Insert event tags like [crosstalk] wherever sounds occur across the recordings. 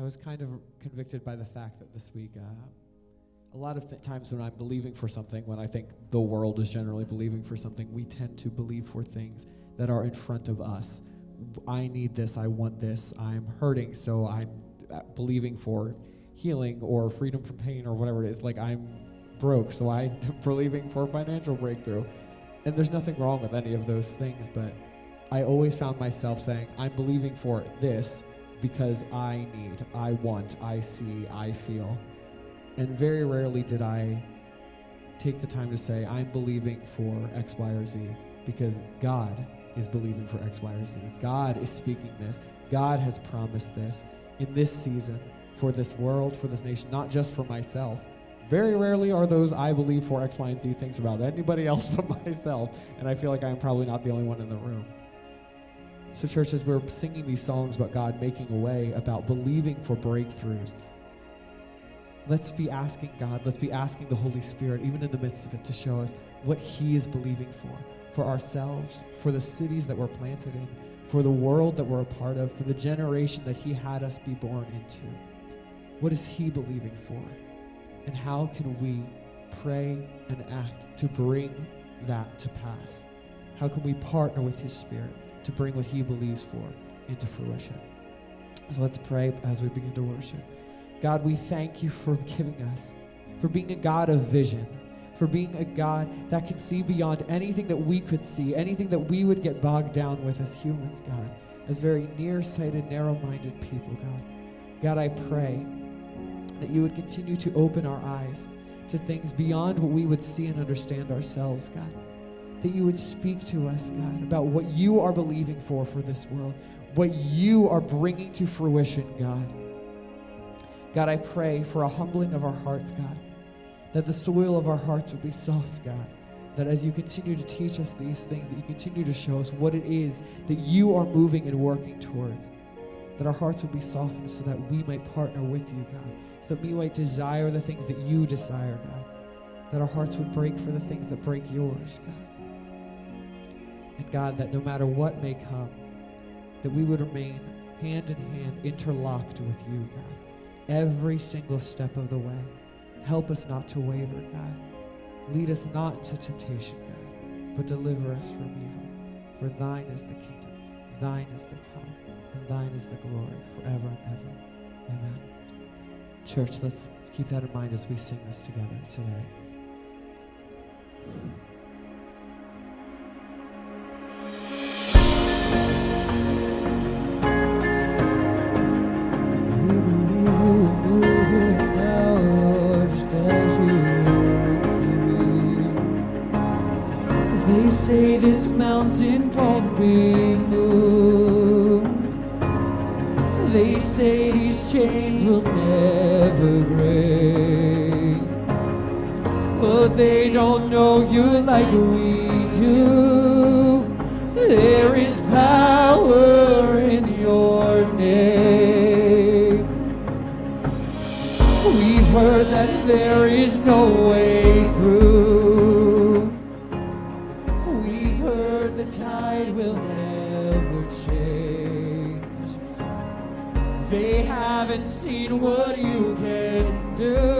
I was kind of convicted by the fact that this week, uh, a lot of th- times when I'm believing for something, when I think the world is generally believing for something, we tend to believe for things that are in front of us. I need this, I want this, I'm hurting, so I'm uh, believing for healing or freedom from pain or whatever it is. Like I'm broke, so I'm [laughs] believing for financial breakthrough. And there's nothing wrong with any of those things, but I always found myself saying, I'm believing for this because I need, I want, I see, I feel. And very rarely did I take the time to say, I'm believing for X, Y, or Z because God is believing for X, Y, or Z. God is speaking this. God has promised this in this season for this world, for this nation, not just for myself. Very rarely are those I believe for X, Y, and Z things about anybody [laughs] else but myself. And I feel like I'm probably not the only one in the room. So, church, as we're singing these songs about God making a way, about believing for breakthroughs, let's be asking God, let's be asking the Holy Spirit, even in the midst of it, to show us what He is believing for, for ourselves, for the cities that we're planted in, for the world that we're a part of, for the generation that He had us be born into. What is He believing for? And how can we pray and act to bring that to pass? How can we partner with His Spirit to bring what He believes for into fruition? So let's pray as we begin to worship. God, we thank you for giving us, for being a God of vision, for being a God that can see beyond anything that we could see, anything that we would get bogged down with as humans, God, as very nearsighted, narrow minded people, God. God, I pray that you would continue to open our eyes to things beyond what we would see and understand ourselves, God. That you would speak to us, God, about what you are believing for for this world, what you are bringing to fruition, God. God, I pray for a humbling of our hearts, God, that the soil of our hearts would be soft, God. That as you continue to teach us these things, that you continue to show us what it is that you are moving and working towards, that our hearts would be softened so that we might partner with you, God, so that we might desire the things that you desire, God, that our hearts would break for the things that break yours, God. And God, that no matter what may come, that we would remain hand in hand, interlocked with you, God every single step of the way. Help us not to waver, God. Lead us not into temptation, God, but deliver us from evil. For thine is the kingdom, thine is the power, and thine is the glory forever and ever. Amen. Church, let's keep that in mind as we sing this together today. This mountain can't be moved. They say these chains will never break. But they don't know you like we do. There is power in your name. We've heard that there is no way what you can do.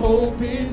Hope is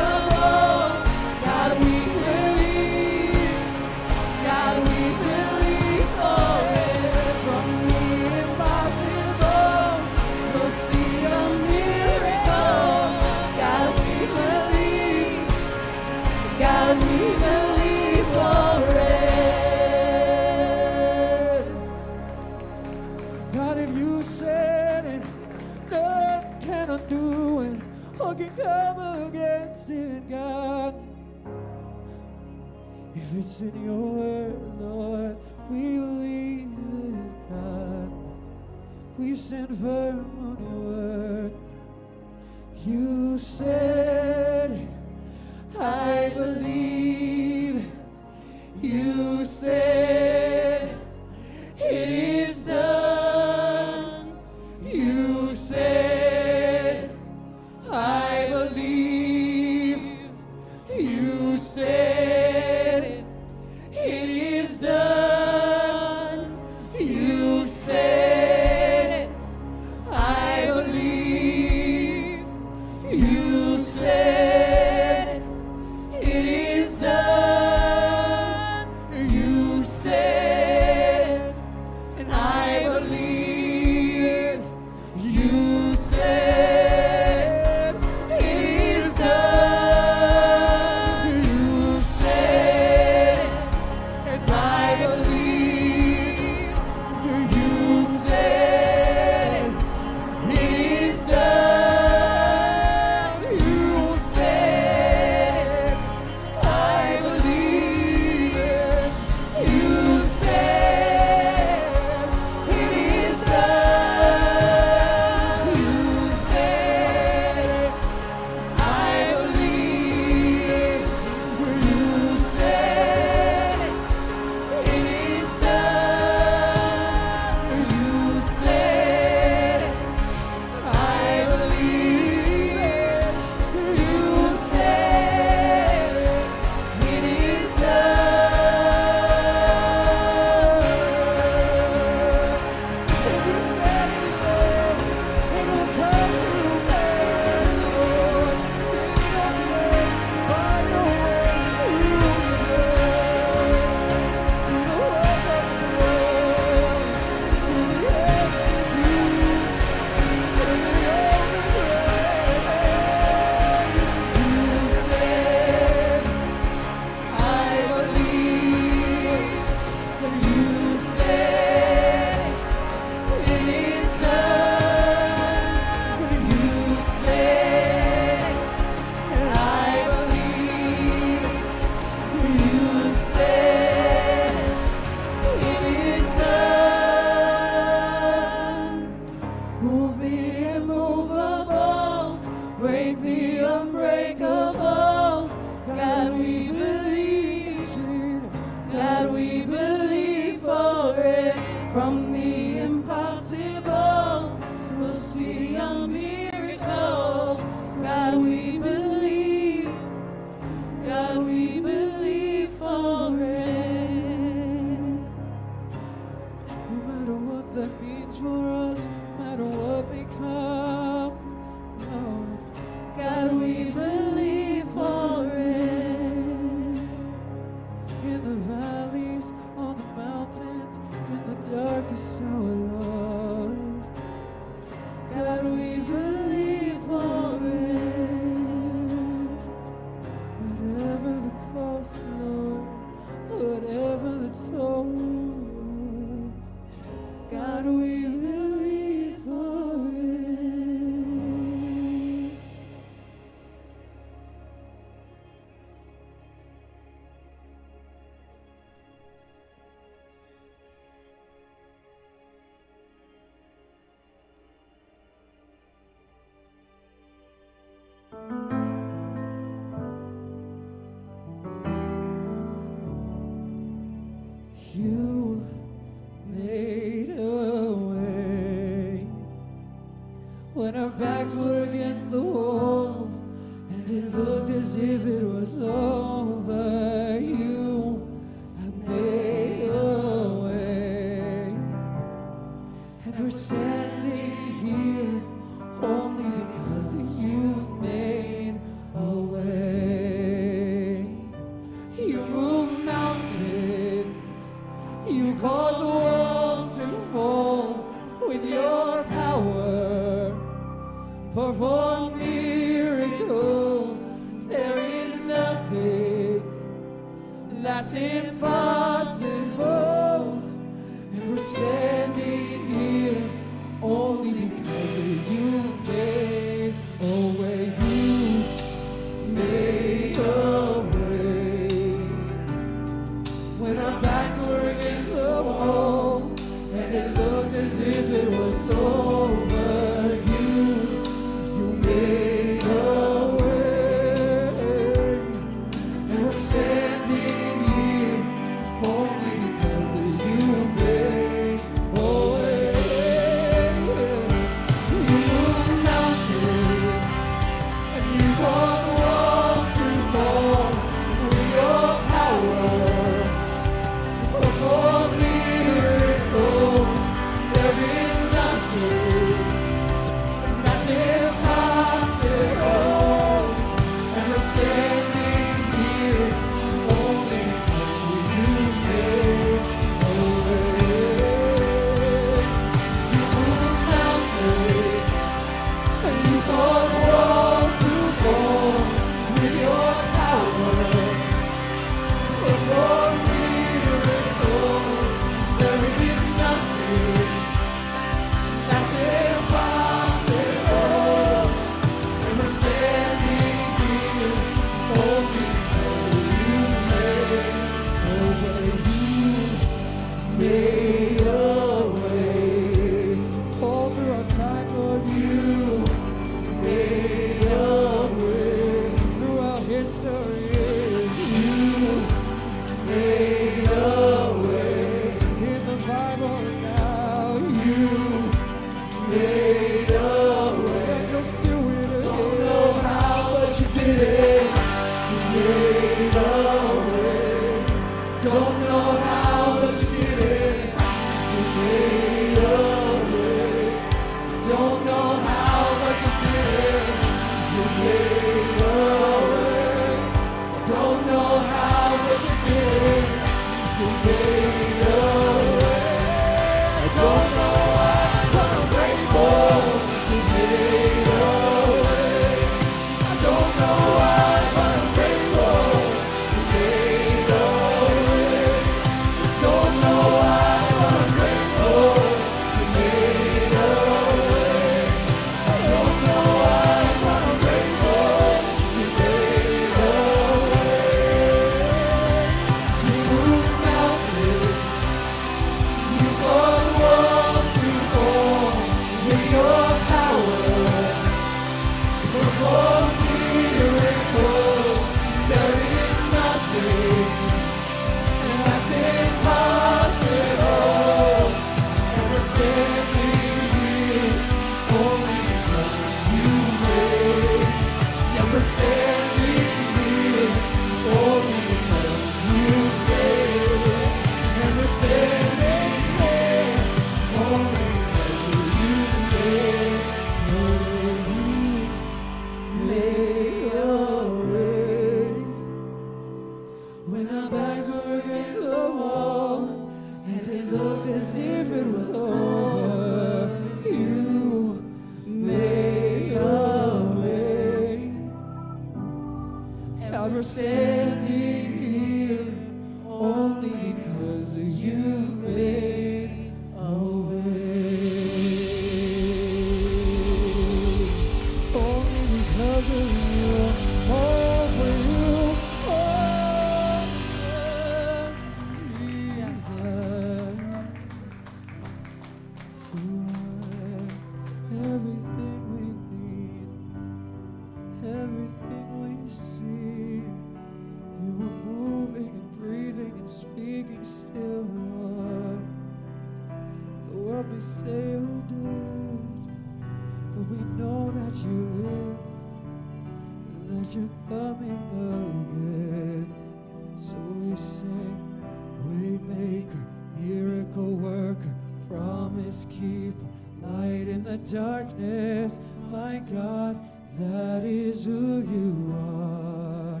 light in the darkness. My God, that is who you are,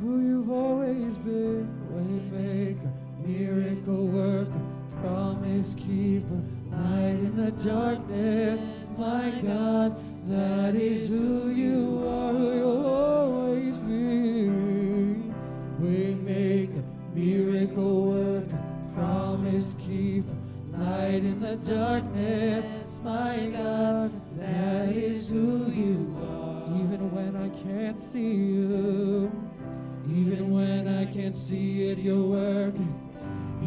who you've always been. Waymaker, miracle worker, promise keeper, light in the darkness. My God, that is who you are, who you'll always be. Waymaker, miracle worker, promise keeper, light in the darkness. My God, that is who you are. Even when I can't see you, even when I can't see it, you're working.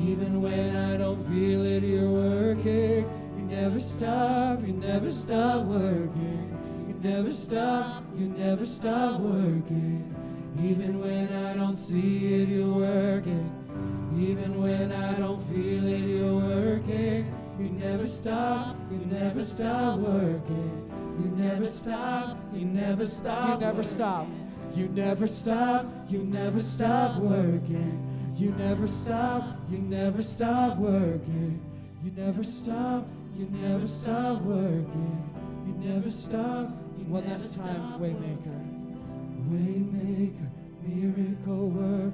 Even when I don't feel it, you're working. You never stop, you never stop working. You never stop, you never stop working. Even when I don't see it, you're working. Even when I don't feel it, you're working. You never stop, you never stop working. You never stop, you never stop. You never stop. You never stop, you never stop working. You never stop, you never stop working. You never stop, you never stop working. You never stop, you One never last time, Waymaker. Waymaker, miracle worker,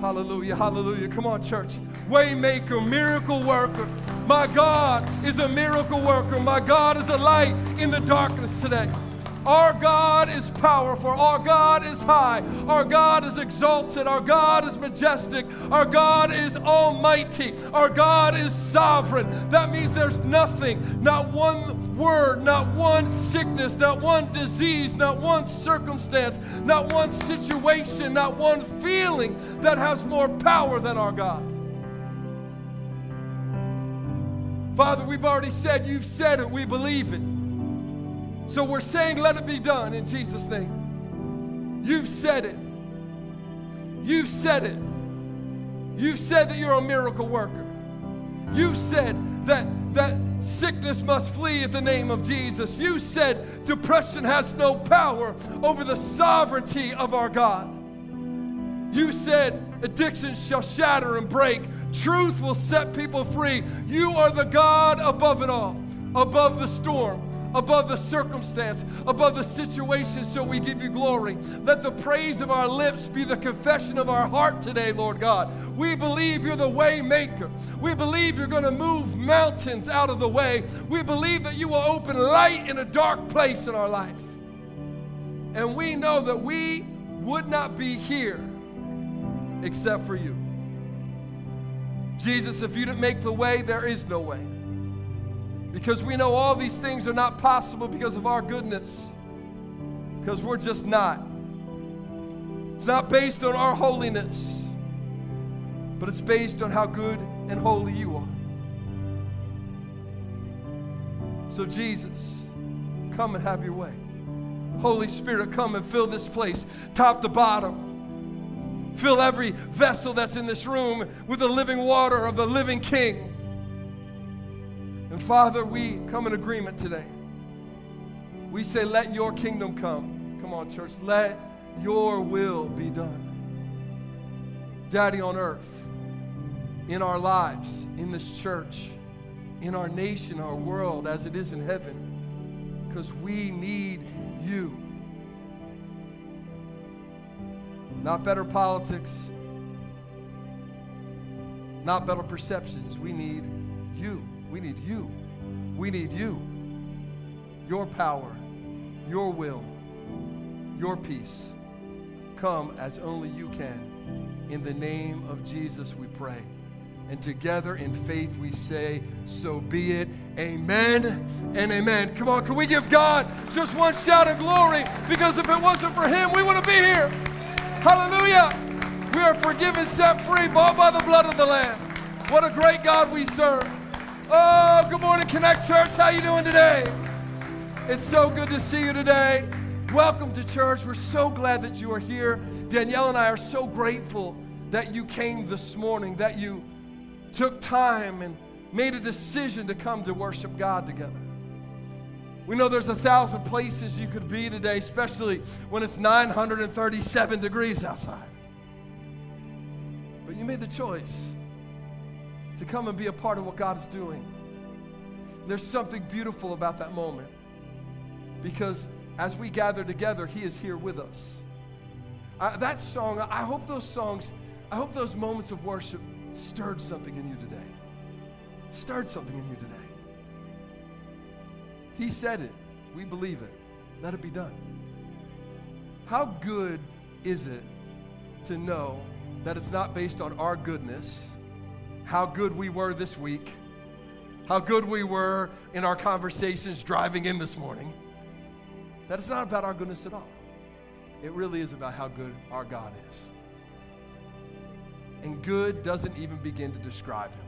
Hallelujah. Hallelujah. Come on, church. Waymaker, miracle worker. My God is a miracle worker. My God is a light in the darkness today. Our God is powerful. Our God is high. Our God is exalted. Our God is majestic. Our God is almighty. Our God is sovereign. That means there's nothing, not one word, not one sickness, not one disease, not one circumstance, not one situation, not one feeling that has more power than our God. Father, we've already said, you've said it, we believe it. So we're saying, let it be done in Jesus' name. You've said it. You've said it. You've said that you're a miracle worker. You've said that, that sickness must flee at the name of Jesus. You said depression has no power over the sovereignty of our God. You said addiction shall shatter and break. Truth will set people free. You are the God above it all, above the storm, above the circumstance, above the situation. So we give you glory. Let the praise of our lips be the confession of our heart today, Lord God. We believe you're the way maker. We believe you're going to move mountains out of the way. We believe that you will open light in a dark place in our life. And we know that we would not be here except for you. Jesus, if you didn't make the way, there is no way. Because we know all these things are not possible because of our goodness, because we're just not. It's not based on our holiness, but it's based on how good and holy you are. So, Jesus, come and have your way. Holy Spirit, come and fill this place, top to bottom. Fill every vessel that's in this room with the living water of the living King. And Father, we come in agreement today. We say, let your kingdom come. Come on, church. Let your will be done. Daddy on earth, in our lives, in this church, in our nation, our world, as it is in heaven, because we need you. Not better politics, not better perceptions. We need you. We need you. We need you. Your power, your will, your peace. Come as only you can. In the name of Jesus, we pray. And together in faith, we say, So be it. Amen and amen. Come on, can we give God just one shout of glory? Because if it wasn't for Him, we wouldn't be here. Hallelujah. We are forgiven, set free, bought by the blood of the Lamb. What a great God we serve. Oh, good morning, Connect Church. How you doing today? It's so good to see you today. Welcome to church. We're so glad that you are here. Danielle and I are so grateful that you came this morning, that you took time and made a decision to come to worship God together. We know there's a thousand places you could be today, especially when it's 937 degrees outside. But you made the choice to come and be a part of what God is doing. There's something beautiful about that moment because as we gather together, He is here with us. That song, I hope those songs, I hope those moments of worship stirred something in you today. Stirred something in you today. He said it. We believe it. Let it be done. How good is it to know that it's not based on our goodness, how good we were this week, how good we were in our conversations driving in this morning, that it's not about our goodness at all. It really is about how good our God is. And good doesn't even begin to describe him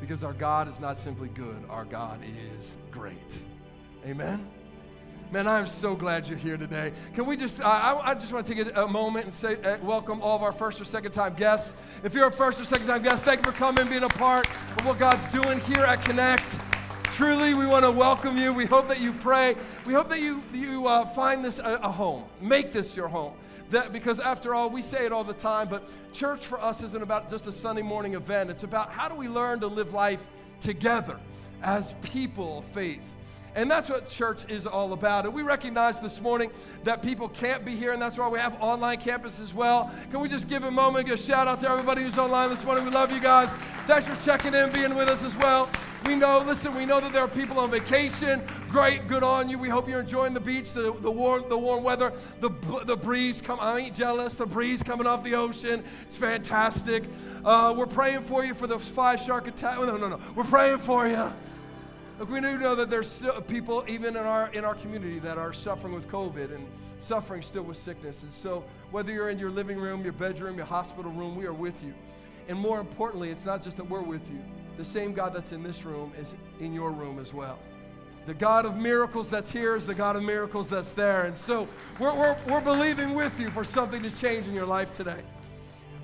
because our God is not simply good, our God is great. Amen? Man, I'm so glad you're here today. Can we just, I, I just want to take a, moment and say, uh, welcome all of our first or second time guests. If you're a first or second time guest, thank you for coming, being a part of what God's doing here at Connect. Truly, we want to welcome you. We hope that you pray. We hope that you, you uh, find this a, a home. Make this your home. That, because after all, we say it all the time, but church for us isn't about just a Sunday morning event. It's about how do we learn to live life together as people of faith. And that's what church is all about. And we recognize this morning that people can't be here, and that's why we have online campus as well. Can we just give a moment, give a shout out to everybody who's online this morning? We love you guys. Thanks for checking in, being with us as well. We know, listen, we know that there are people on vacation. Great, good on you. We hope you're enjoying the beach, the, the warm, the warm weather, the, the breeze. Come, I ain't jealous. The breeze coming off the ocean. It's fantastic. Uh, we're praying for you for the five shark attack. Oh, no, no, no. We're praying for you. Look, we do know that there's people even in our in our community that are suffering with COVID and suffering still with sickness. And so, whether you're in your living room, your bedroom, your hospital room, we are with you. And more importantly, it's not just that we're with you. The same God that's in this room is in your room as well. The God of miracles that's here is the God of miracles that's there. And so we're, we're, we're believing with you for something to change in your life today.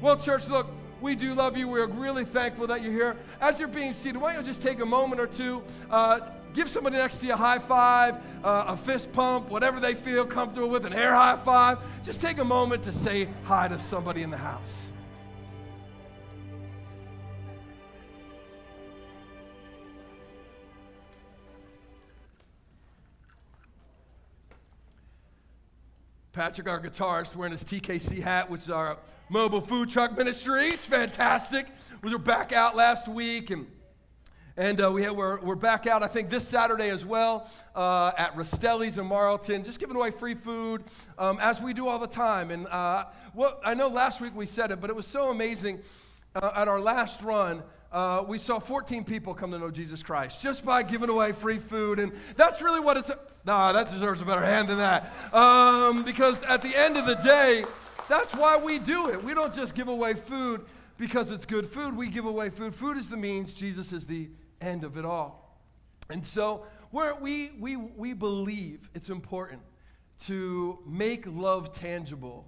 Well, church, look, we do love you. We're really thankful that you're here. As you're being seated, why don't you just take a moment or two, uh, give somebody next to you a high five, uh, a fist pump, whatever they feel comfortable with, an air high five. Just take a moment to say hi to somebody in the house. Patrick, our guitarist, wearing his TKC hat, which is our mobile food truck ministry. It's fantastic. We were back out last week, and and uh, we have, we're, we're back out, I think, this Saturday as well uh, at Rastelli's in Marlton, just giving away free food um, as we do all the time. And uh, what, I know last week we said it, but it was so amazing. Uh, at our last run, uh, we saw 14 people come to know Jesus Christ just by giving away free food. And that's really what it's. Nah, that deserves a better hand than that. Um, because at the end of the day, that's why we do it. We don't just give away food because it's good food. We give away food. Food is the means, Jesus is the end of it all. And so we we, we believe it's important to make love tangible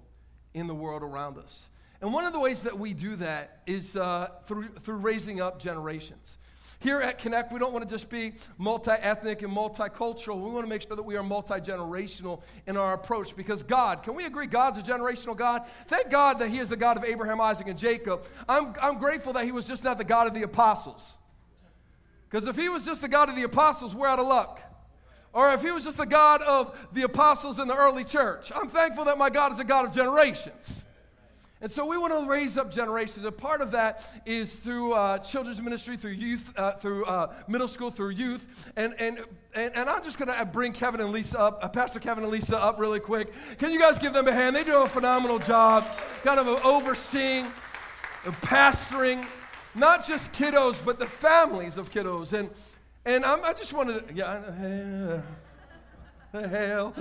in the world around us. And one of the ways that we do that is uh, through, through raising up generations. Here at Connect, we don't want to just be multi ethnic and multicultural. We want to make sure that we are multi generational in our approach because God, can we agree God's a generational God? Thank God that He is the God of Abraham, Isaac, and Jacob. I'm, I'm grateful that He was just not the God of the apostles. Because if He was just the God of the apostles, we're out of luck. Or if He was just the God of the apostles in the early church, I'm thankful that my God is a God of generations. And so we want to raise up generations. A part of that is through uh, children's ministry, through youth, uh, through uh, middle school, through youth. And, and, and, and I'm just going to bring Kevin and Lisa up, uh, Pastor Kevin and Lisa up really quick. Can you guys give them a hand? They do a phenomenal job, kind of overseeing and pastoring not just kiddos, but the families of kiddos. And, and I'm, i just wanted to, yeah, hell.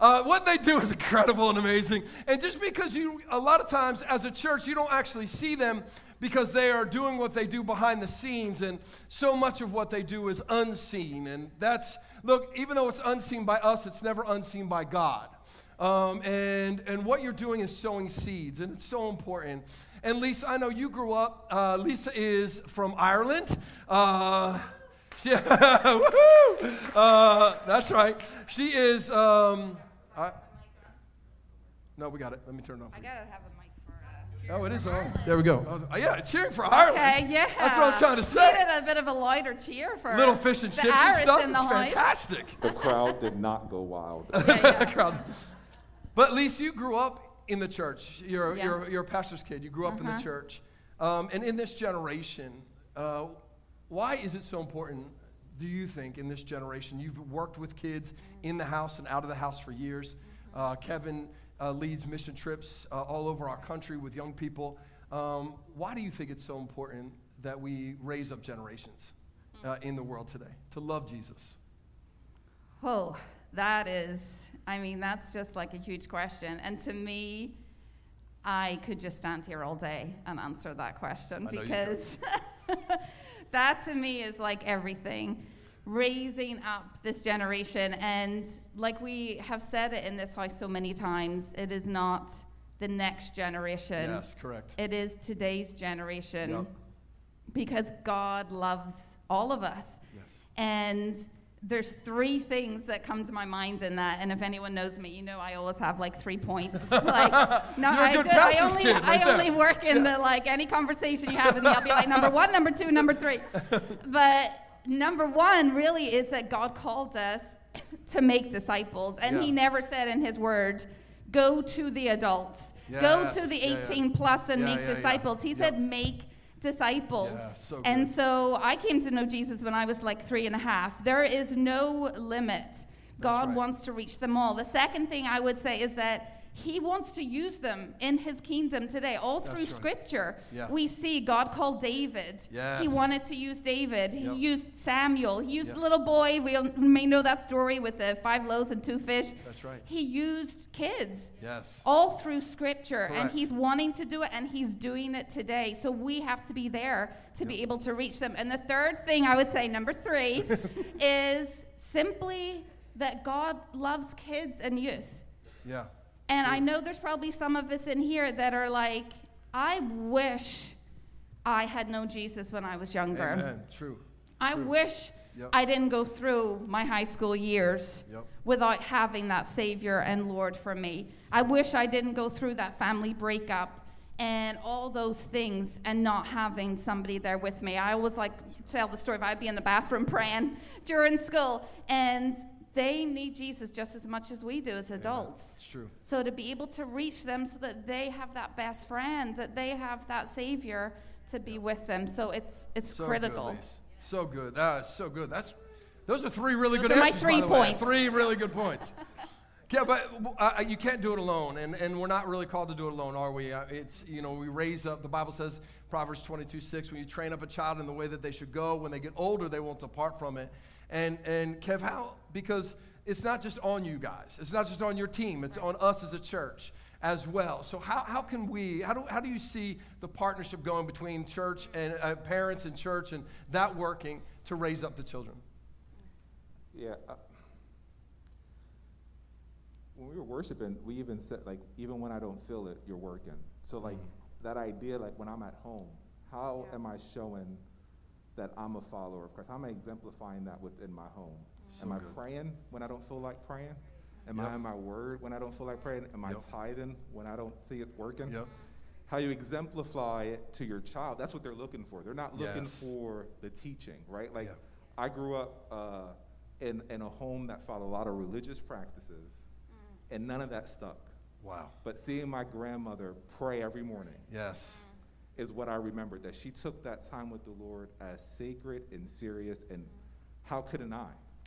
Uh, what they do is incredible and amazing. And just because you, a lot of times as a church, you don't actually see them because they are doing what they do behind the scenes, and so much of what they do is unseen. And that's, look, even though it's unseen by us, it's never unseen by God. Um, and, and what you're doing is sowing seeds, and it's so important. And Lisa, I know you grew up, uh, Lisa is from Ireland. Uh, [laughs] she, [laughs] uh, that's right. She is. Um, I, no, we got it. Let me turn it off. I gotta have a mic for. Uh, oh, it is on. There we go. Oh, yeah, cheering for Ireland. Okay, yeah. That's what I'm trying to say. Needed a bit of a lighter cheer for little fish and chips and stuff. It's the house. fantastic. The crowd did not go wild. [laughs] Yeah, Crowd. But Lisa, you grew up in the church. You're, Yes. you're, you're a pastor's kid. You grew up in the Uh-huh. church. Um, and in this generation, uh, why is it so important, do you think, in this generation? You've worked with kids in the house and out of the house for years. Uh, Kevin uh, leads mission trips uh, all over our country with young people. Um, why do you think it's so important that we raise up generations uh, in the world today to love Jesus? Oh, that is, I mean, that's just like a huge question. And to me, I could just stand here all day and answer that question I know you because [laughs] that to me is like everything. Raising up this generation. And like we have said it in this house so many times, it is not the next generation. Yes, correct. It is today's generation Yep. because God loves all of us. Yes. And there's three things that come to my mind in that. And if anyone knows me, you know I always have like three points. [laughs] Like, no, I, do, I only, kid right I only work in the like any conversation you have with me. I'll be like number [laughs] one, number two, number three. [laughs] But number one really is that God called us to make disciples, and He never said in His Word, "Go to the adults." Go to the Yeah, yeah. 18 plus and Yeah, make yeah, yeah. disciples. He said, make disciples. Yeah, so and so I came to know Jesus when I was like three and a half. There is no limit. God right. wants to reach them all. The second thing I would say is that he wants to use them in his kingdom today. All through right. scripture, Yeah. we see God called David. He wanted to use David. Yep. He used Samuel. He used Yep. the little boy. We may know that story with the five loaves and two fish. That's right. He used kids Yes. all through scripture and he's wanting to do it and he's doing it today so we have to be there to be able to reach them and the third thing i would say number three [laughs] is simply that god loves kids and youth Yeah. And i know there's probably some of us in here that are like i wish i had known jesus when i was younger Amen. True. I True. wish Yep. I didn't go through my high school years Yep. without having that Savior and Lord for me. I wish I didn't go through that family breakup and all those things and not having somebody there with me. I always like tell the story of I'd be in the bathroom [laughs] praying during school, and they need Jesus just as much as we do as adults. It's true. So to be able to reach them so that they have that best friend, that they have that savior to be with them. So it's it's so critical. Good, so good. That is so good. That's those are three really Those good are my three by the way. points. Three really good points. [laughs] yeah, but uh, you can't do it alone, and, and we're not really called to do it alone, are we? Uh, it's you know we raise up. The Bible says Proverbs twenty two six. When you train up a child in the way that they should go, when they get older, they won't depart from it. And and Kev, how because it's not just on you guys. It's not just on your team. It's on us as a church as well. So how, how can we, how do, how do you see the partnership going between church and uh, parents and church and that working to raise up the children? Yeah. Uh, when we were worshiping, we even said like, even when I don't feel it, you're working. So like that idea, like when I'm at home, how am I showing that I'm a follower of Christ? How am I exemplifying that within my home? So am I good. praying when I don't feel like praying? Am Yep. I in my word when I don't feel like praying? Am I Yep. tithing when I don't see it working? Yep. How you exemplify it to your child, that's what they're looking for. They're not looking Yes. for the teaching, right? Like, Yep. I grew up uh, in, in a home that followed a lot of religious practices, and none of that stuck. Wow. But seeing my grandmother pray every morning Yes. Is what I remembered that she took that time with the Lord as sacred and serious, and how couldn't I?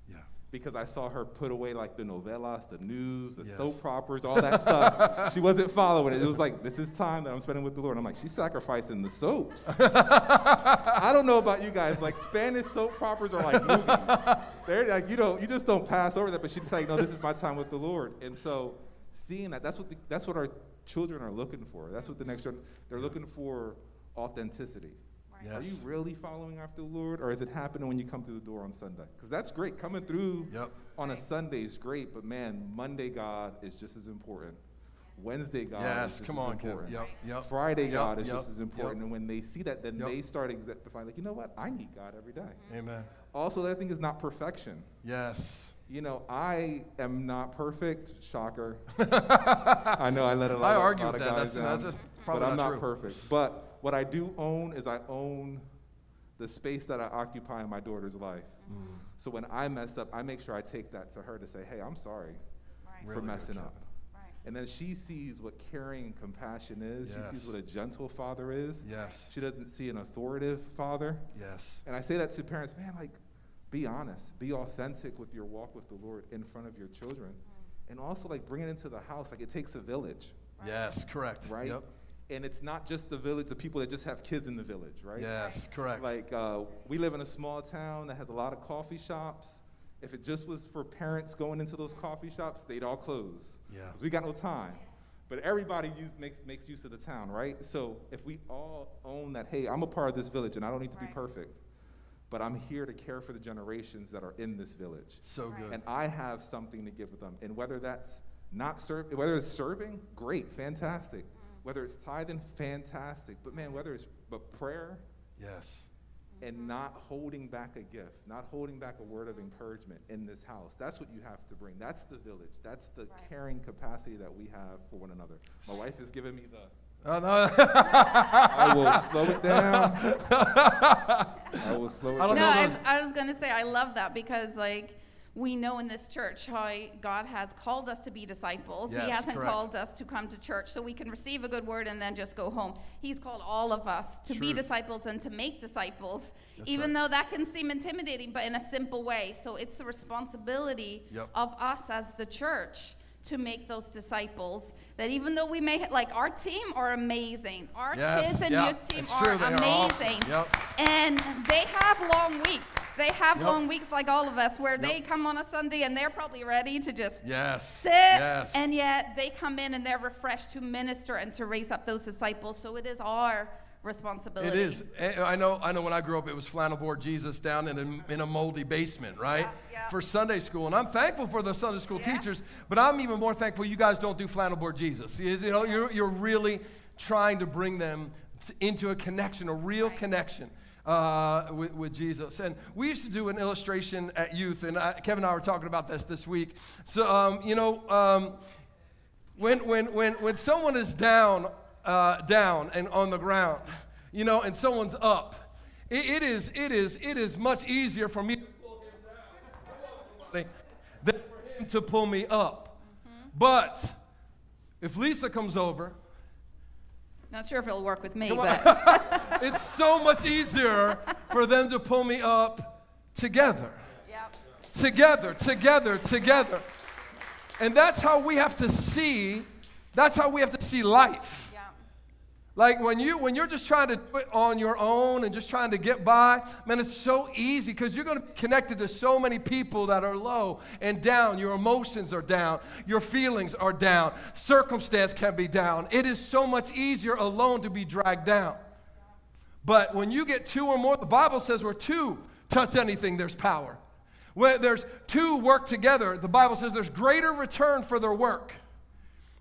Yeah. Because I saw her put away like the novelas, the news, the Yes. soap operas, all that stuff. She wasn't following it. It was like, this is time that I'm spending with the Lord. I'm like, she's sacrificing the soaps. I don't know about you guys. Like Spanish soap operas are like movies. They're like you don't, you just don't pass over that. But she's like, no, this is my time with the Lord. And so, seeing that, that's what the, that's what our children are looking for. That's what the next gen, they're looking for authenticity. Yes. Are you really following after the Lord, or is it happening when you come through the door on Sunday? Because that's great. Coming through Yep. on a Sunday is great, but man, Monday God is just as important. Wednesday God is Yes. just Come as on, important. Yep. Yep. Friday Yep, God is just as important. And when they see that, then they start exemplifying, like, you know what? I need God every day. Amen. Also, that thing is not perfection. Yes. You know, I am not perfect. Shocker. [laughs] I know I let a lot, I of, argue lot with of that. guys That's- down, that's just but probably I'm not not true. perfect. But what I do own is I own the space that I occupy in my daughter's life. Mm. So when I mess up, I make sure I take that to her to say, "Hey, I'm sorry Right. for Really messing up." Right. And then she sees what caring and compassion is. She sees what a gentle father is. Yes. She doesn't see an authoritative father. Yes. And I say that to parents, man, like, be honest, be authentic with your walk with the Lord in front of your children. And also, like, bring it into the house. Like, it takes a village, Yes. Correct. right? Yep. And it's not just the village of people that just have kids in the village, right? Yes. Correct. Like, uh, we live in a small town that has a lot of coffee shops. If it just was for parents going into those coffee shops, they'd all close. Yeah. Because we got no time. But everybody use, makes, makes use of the town, right? So if we all own that, hey, I'm a part of this village and I don't need to be perfect, but I'm here to care for the generations that are in this village. so good. And I have something to give with them. And whether that's not serving, whether it's serving, great, fantastic. Mm. Whether it's tithing, fantastic. But man, whether it's but prayer, yes. and mm-hmm. not holding back a gift, not holding back a word of mm-hmm. encouragement in this house. That's what you have to bring. That's the village. That's the Right. caring capacity that we have for one another. My wife has given me the. Oh, no. [laughs] I will slow it down. [laughs] I will slow it I don't no, I, I was going to say, I love that because, like, we know in this church how God has called us to be disciples. Yes, he hasn't correct. called us to come to church so we can receive a good word and then just go home. He's called all of us to be disciples and to make disciples, That's even right. though that can seem intimidating, but in a simple way. So it's the responsibility Yep. of us as the church to make those disciples that even though we may like our team are amazing our Yes, kids and yeah, youth team are true, they are awesome. amazing Yep. and they have long weeks. They have Yep. long weeks like all of us where Yep. they come on a Sunday and they're probably ready to just Yes. sit. Yes. And yet they come in and they're refreshed to minister and to raise up those disciples. So it is our responsibility. It is. I know. I know. When I grew up, it was flannel board Jesus down in a, in a moldy basement, right? Yeah, yeah. For Sunday school, and I'm thankful for the Sunday school Yeah. teachers. But I'm even more thankful you guys don't do flannel board Jesus. You you know, you're you're really trying to bring them into a connection, a real Right. connection. Uh, with, with Jesus. And we used to do an illustration at youth, and I, Kevin and I were talking about this this week. So, um, you know, um, when, when, when, when someone is down, uh, down and on the ground, you know, and someone's up, it, it, is, it, is, it is much easier for me to pull him down than for him to pull me up. But if Lisa comes over, Not sure if it'll work with me, but [laughs] it's so much easier for them to pull me up together. Yep. Together, together, together. And that's how we have to see, that's how we have to see life. Like when you when you're just trying to do it on your own and just trying to get by, man, it's so easy because you're going to be connected to so many people that are low and down. Your emotions are down, your feelings are down, circumstance can be down. It is so much easier alone to be dragged down. But when you get two or more, the Bible says where two touch anything, there's power. When there's two work together, the Bible says there's greater return for their work.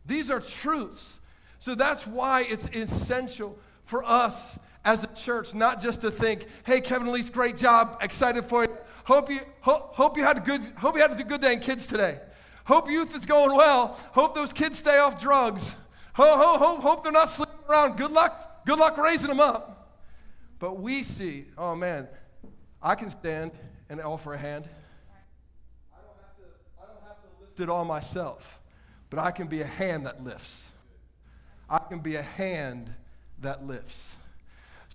These are truths. So that's why it's essential for us as a church, not just to think, hey, Kevin Elise, great job, excited for you. Hope you, ho- hope you had a good, hope you had a good day in kids today. Hope youth is going well. Hope those kids stay off drugs. Ho, ho, ho, hope they're not sleeping around. Good luck, good luck raising them up. But we see, oh man, I can stand and offer a hand. I don't have to, I don't have to lift it all myself, but I can be a hand that lifts. I can be a hand that lifts.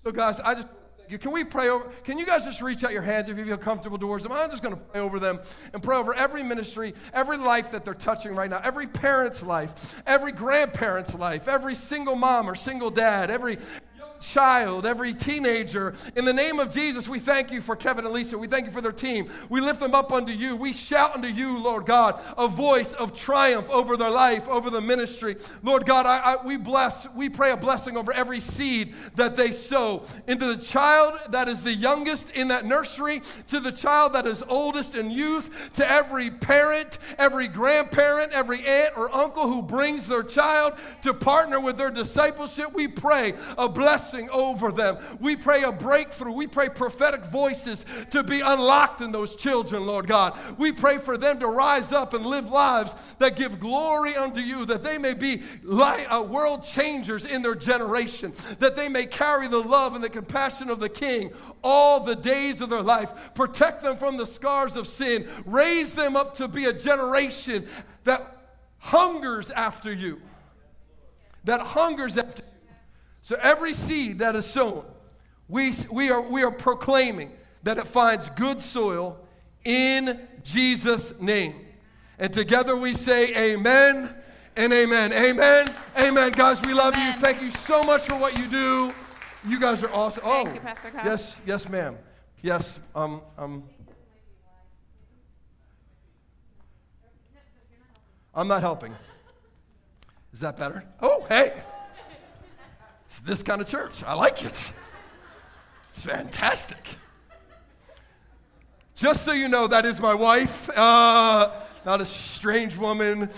So, guys, I just can we pray over? Can you guys just reach out your hands if you feel comfortable towards them? I'm just going to pray over them and pray over every ministry, every life that they're touching right now, every parent's life, every grandparent's life, every single mom or single dad, every child, every teenager. In the name of Jesus, we thank you for Kevin and Lisa. We thank you for their team. We lift them up unto you. We shout unto you, Lord God, a voice of triumph over their life, over the ministry. Lord God, I, I, we bless, we pray a blessing over every seed that they sow into the child that is the youngest in that nursery, to the child that is oldest in youth, to every parent, every grandparent, every aunt or uncle who brings their child to partner with their discipleship. We pray a blessing blessing over them. We pray a breakthrough. We pray prophetic voices to be unlocked in those children, Lord God. We pray for them to rise up and live lives that give glory unto you, that they may be light, uh, world changers in their generation, that they may carry the love and the compassion of the King all the days of their life. Protect them from the scars of sin. Raise them up to be a generation that hungers after you. That hungers after you. So every seed that is sown, we, we, are, we are proclaiming that it finds good soil in Jesus' name. And together we say, Amen and amen. Amen. Amen. Guys, we love amen. you. Thank you so much for what you do. You guys are awesome. Thank oh, you, Pastor Kyle. yes, yes, ma'am. Yes, um, um, I'm not helping. Is that better? Oh, hey. This kind of church. I like it. It's fantastic. Just so you know, that is my wife, uh, not a strange woman.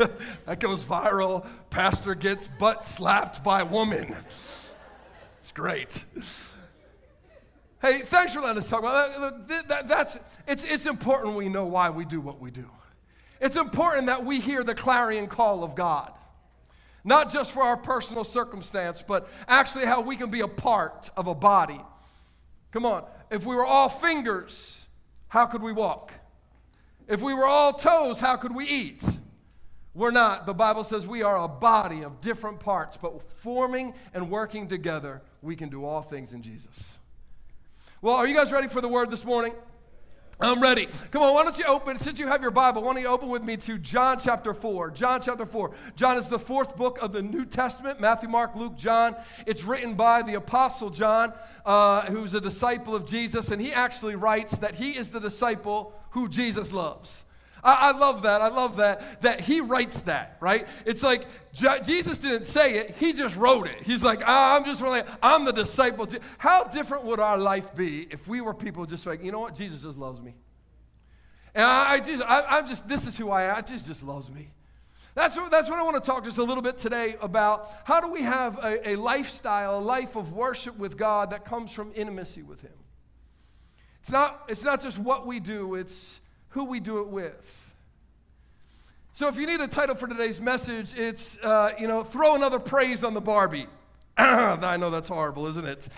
[laughs] that goes viral. Pastor gets butt slapped by woman. It's great. Hey, thanks for letting us talk about that. that that's, it's, it's important we know why we do what we do. It's important that we hear the clarion call of God. Not just for our personal circumstance, but actually how we can be a part of a body. Come on. If we were all fingers, how could we walk? If we were all toes, how could we eat? We're not. The Bible says we are a body of different parts, but forming and working together, we can do all things in Jesus. Well, are you guys ready for the word this morning? I'm ready. Come on, why don't you open, since you have your Bible, why don't you open with me to John chapter 4. John chapter 4. John is the fourth book of the New Testament Matthew, Mark, Luke, John. It's written by the Apostle John, uh, who's a disciple of Jesus, and he actually writes that he is the disciple who Jesus loves. I, I love that. I love that, that he writes that, right? It's like Jesus didn't say it, he just wrote it. He's like, ah, I'm just really, I'm the disciple. How different would our life be if we were people just like, you know what? Jesus just loves me. And I, I just, I, am just, this is who I am. Jesus just loves me. That's what, that's what I want to talk just a little bit today about. How do we have a, a lifestyle, a life of worship with God that comes from intimacy with Him? It's not, it's not just what we do, it's who we do it with. So if you need a title for today's message, it's, uh, you know, throw another praise on the Barbie. [clears throat] I know that's horrible, isn't it?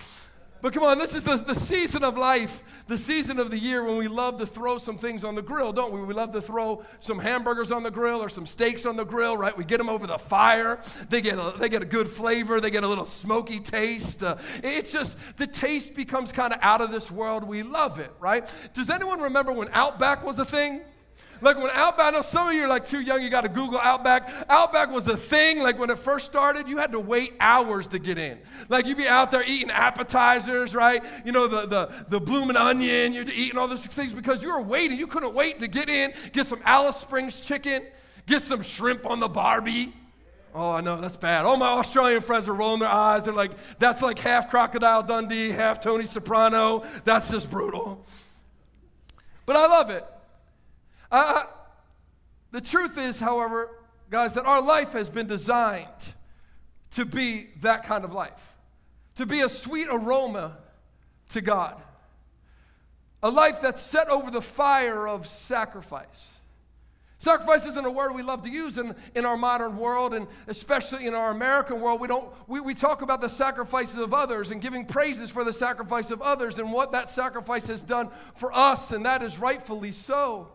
But come on, this is the, the season of life, the season of the year when we love to throw some things on the grill, don't we? We love to throw some hamburgers on the grill or some steaks on the grill, right? We get them over the fire. They get a, they get a good flavor, they get a little smoky taste. Uh, it's just, the taste becomes kind of out of this world. We love it, right? Does anyone remember when Outback was a thing? Like when Outback, I know some of you are like too young, you got to Google Outback. Outback was a thing, like when it first started, you had to wait hours to get in. Like you'd be out there eating appetizers, right? You know, the, the, the blooming onion, you're eating all those things because you were waiting. You couldn't wait to get in, get some Alice Springs chicken, get some shrimp on the Barbie. Oh, I know, that's bad. All my Australian friends are rolling their eyes. They're like, that's like half Crocodile Dundee, half Tony Soprano. That's just brutal. But I love it. Uh, the truth is, however, guys, that our life has been designed to be that kind of life, to be a sweet aroma to God, a life that's set over the fire of sacrifice. Sacrifice isn't a word we love to use in, in our modern world, and especially in our American world. We, don't, we, we talk about the sacrifices of others and giving praises for the sacrifice of others and what that sacrifice has done for us, and that is rightfully so.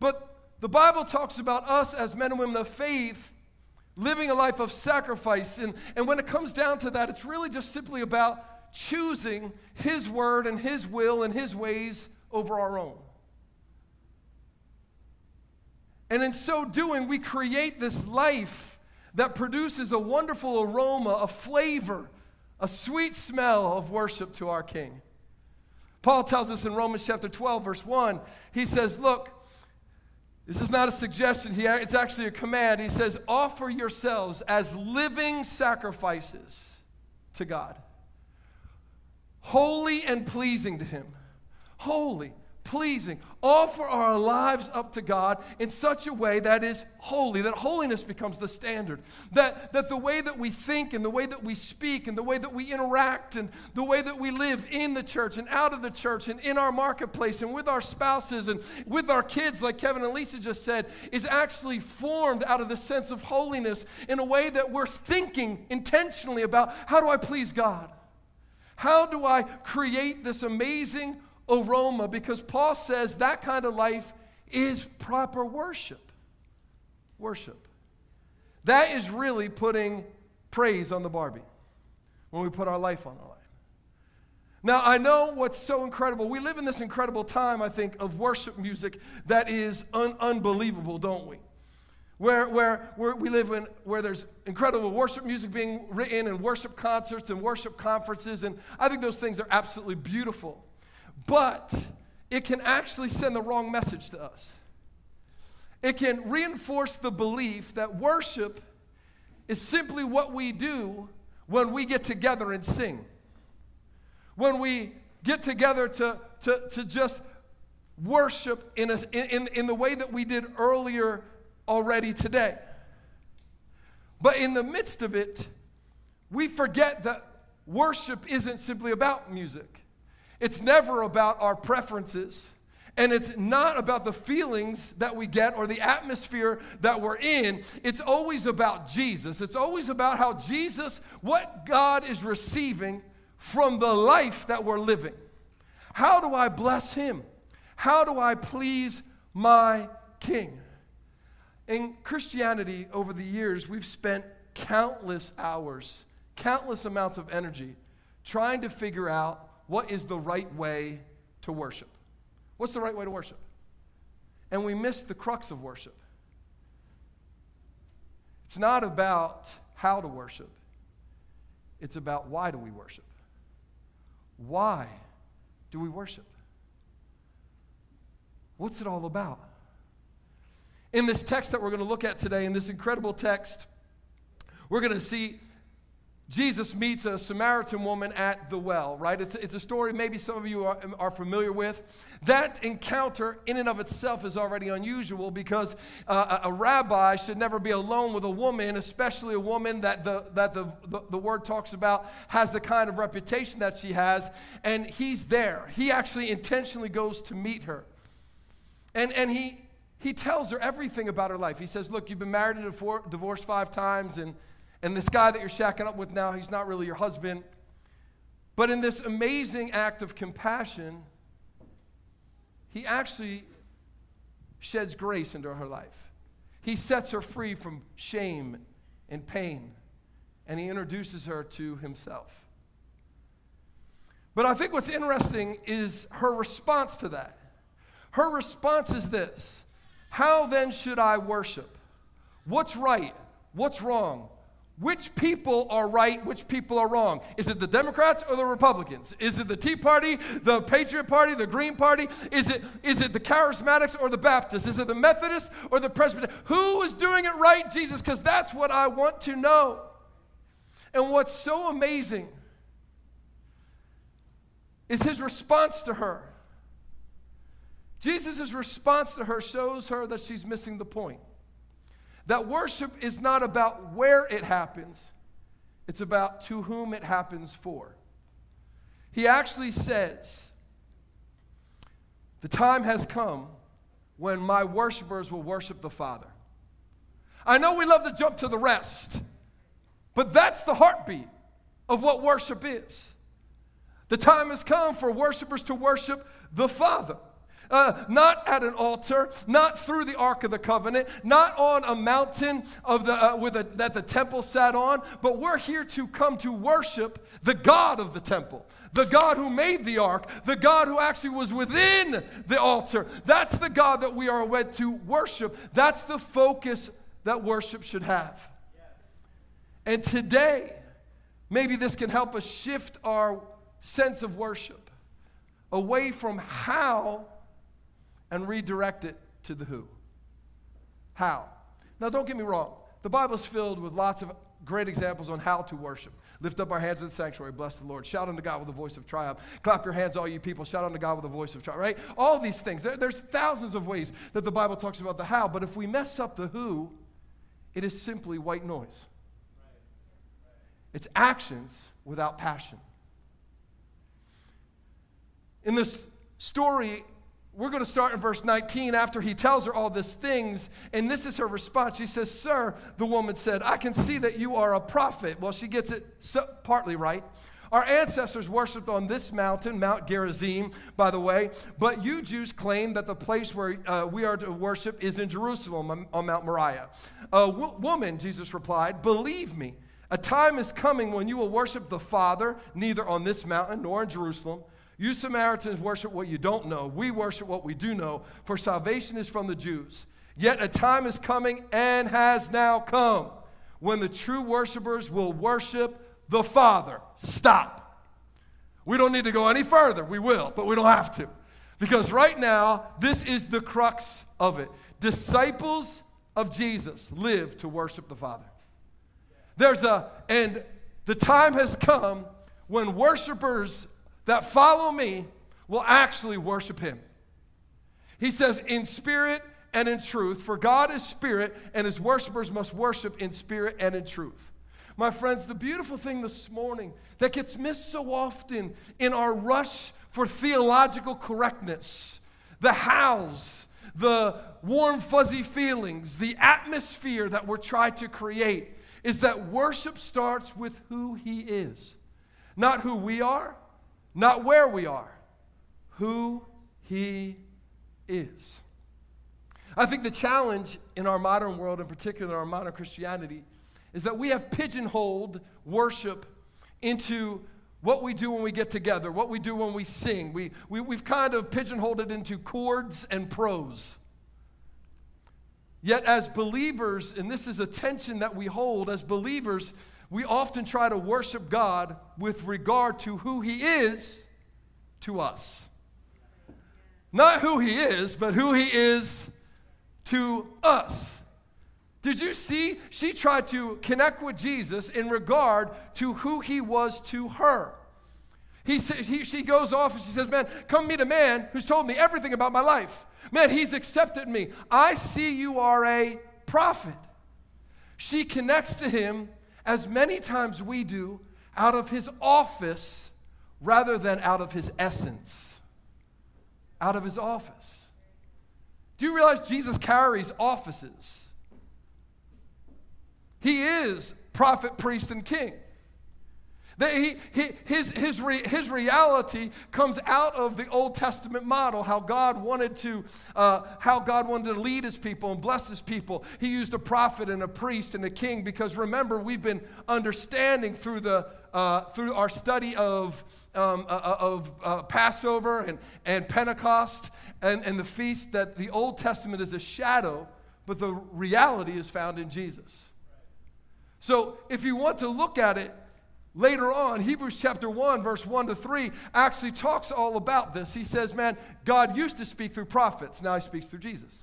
But the Bible talks about us as men and women of faith living a life of sacrifice. And, and when it comes down to that, it's really just simply about choosing His word and His will and His ways over our own. And in so doing, we create this life that produces a wonderful aroma, a flavor, a sweet smell of worship to our King. Paul tells us in Romans chapter 12, verse 1, he says, Look, this is not a suggestion, it's actually a command. He says, Offer yourselves as living sacrifices to God, holy and pleasing to Him. Holy pleasing. Offer our lives up to God in such a way that is holy, that holiness becomes the standard. That, that the way that we think and the way that we speak and the way that we interact and the way that we live in the church and out of the church and in our marketplace and with our spouses and with our kids, like Kevin and Lisa just said, is actually formed out of the sense of holiness in a way that we're thinking intentionally about how do I please God? How do I create this amazing aroma because Paul says that kind of life is proper worship. Worship. That is really putting praise on the Barbie when we put our life on our life. Now, I know what's so incredible. We live in this incredible time, I think, of worship music that is un- unbelievable, don't we? Where, where, where we live in, where there's incredible worship music being written and worship concerts and worship conferences, and I think those things are absolutely beautiful but it can actually send the wrong message to us. It can reinforce the belief that worship is simply what we do when we get together and sing. When we get together to, to, to just worship in, a, in, in the way that we did earlier already today. But in the midst of it, we forget that worship isn't simply about music. It's never about our preferences. And it's not about the feelings that we get or the atmosphere that we're in. It's always about Jesus. It's always about how Jesus, what God is receiving from the life that we're living. How do I bless Him? How do I please my King? In Christianity, over the years, we've spent countless hours, countless amounts of energy trying to figure out what is the right way to worship. What's the right way to worship? And we miss the crux of worship. It's not about how to worship, it's about why do we worship? Why do we worship? What's it all about? In this text that we're going to look at today, in this incredible text, we're going to see Jesus meets a Samaritan woman at the well, right? It's, it's a story maybe some of you are, are familiar with. That encounter, in and of itself, is already unusual because uh, a, rabbi should never be alone with a woman, especially a woman that, the, that the, the, the word talks about has the kind of reputation that she has. And he's there. He actually intentionally goes to meet her. And, and he, he tells her everything about her life. He says, Look, you've been married and divorced five times, and and this guy that you're shacking up with now, he's not really your husband. But in this amazing act of compassion, he actually sheds grace into her life. He sets her free from shame and pain, and he introduces her to himself. But I think what's interesting is her response to that. Her response is this How then should I worship? What's right? What's wrong? Which people are right, which people are wrong? Is it the Democrats or the Republicans? Is it the Tea Party, the Patriot Party, the Green Party? Is it, is it the Charismatics or the Baptists? Is it the Methodists or the Presbyterian? Who is doing it right, Jesus? Because that's what I want to know. And what's so amazing is his response to her. Jesus' response to her shows her that she's missing the point that worship is not about where it happens, it's about to whom it happens for. He actually says, The time has come when my worshipers will worship the Father. I know we love to jump to the rest, but that's the heartbeat of what worship is. The time has come for worshipers to worship the Father. Uh, not at an altar, not through the Ark of the Covenant, not on a mountain of the, uh, with a, that the temple sat on, but we're here to come to worship the God of the temple, the God who made the ark, the God who actually was within the altar. That's the God that we are wed to worship. That's the focus that worship should have. And today, maybe this can help us shift our sense of worship away from how and redirect it to the who. How? Now, don't get me wrong. The Bible's filled with lots of great examples on how to worship. Lift up our hands in the sanctuary, bless the Lord. Shout unto God with a voice of triumph. Clap your hands, all you people. Shout unto God with a voice of triumph, right? All these things. There, there's thousands of ways that the Bible talks about the how, but if we mess up the who, it is simply white noise. It's actions without passion. In this story, we're going to start in verse 19 after he tells her all these things. And this is her response. She says, Sir, the woman said, I can see that you are a prophet. Well, she gets it so, partly right. Our ancestors worshiped on this mountain, Mount Gerizim, by the way, but you Jews claim that the place where uh, we are to worship is in Jerusalem on Mount Moriah. Uh, woman, Jesus replied, believe me, a time is coming when you will worship the Father neither on this mountain nor in Jerusalem. You Samaritans worship what you don't know. We worship what we do know, for salvation is from the Jews. Yet a time is coming and has now come when the true worshipers will worship the Father. Stop. We don't need to go any further. We will, but we don't have to. Because right now, this is the crux of it. Disciples of Jesus live to worship the Father. There's a, and the time has come when worshipers that follow me will actually worship him. He says, in spirit and in truth, for God is spirit, and his worshipers must worship in spirit and in truth. My friends, the beautiful thing this morning that gets missed so often in our rush for theological correctness, the hows, the warm, fuzzy feelings, the atmosphere that we're trying to create, is that worship starts with who he is, not who we are not where we are, who He is. I think the challenge in our modern world, in particular our modern Christianity, is that we have pigeonholed worship into what we do when we get together, what we do when we sing. We, we, we've kind of pigeonholed it into chords and prose. Yet, as believers, and this is a tension that we hold, as believers, we often try to worship God with regard to who He is to us. Not who He is, but who He is to us. Did you see? She tried to connect with Jesus in regard to who He was to her. He, he, she goes off and she says, Man, come meet a man who's told me everything about my life. Man, he's accepted me. I see you are a prophet. She connects to him as many times we do, out of his office rather than out of his essence. Out of his office. Do you realize Jesus carries offices? He is prophet, priest, and king. That he, he, his, his, re, his reality comes out of the Old Testament model, how God wanted to, uh, how God wanted to lead his people and bless his people. He used a prophet and a priest and a king because remember, we've been understanding through, the, uh, through our study of, um, uh, uh of uh, Passover and, and Pentecost and, and the feast that the Old Testament is a shadow, but the reality is found in Jesus. So if you want to look at it, Later on, Hebrews chapter 1, verse 1 to 3, actually talks all about this. He says, Man, God used to speak through prophets, now he speaks through Jesus.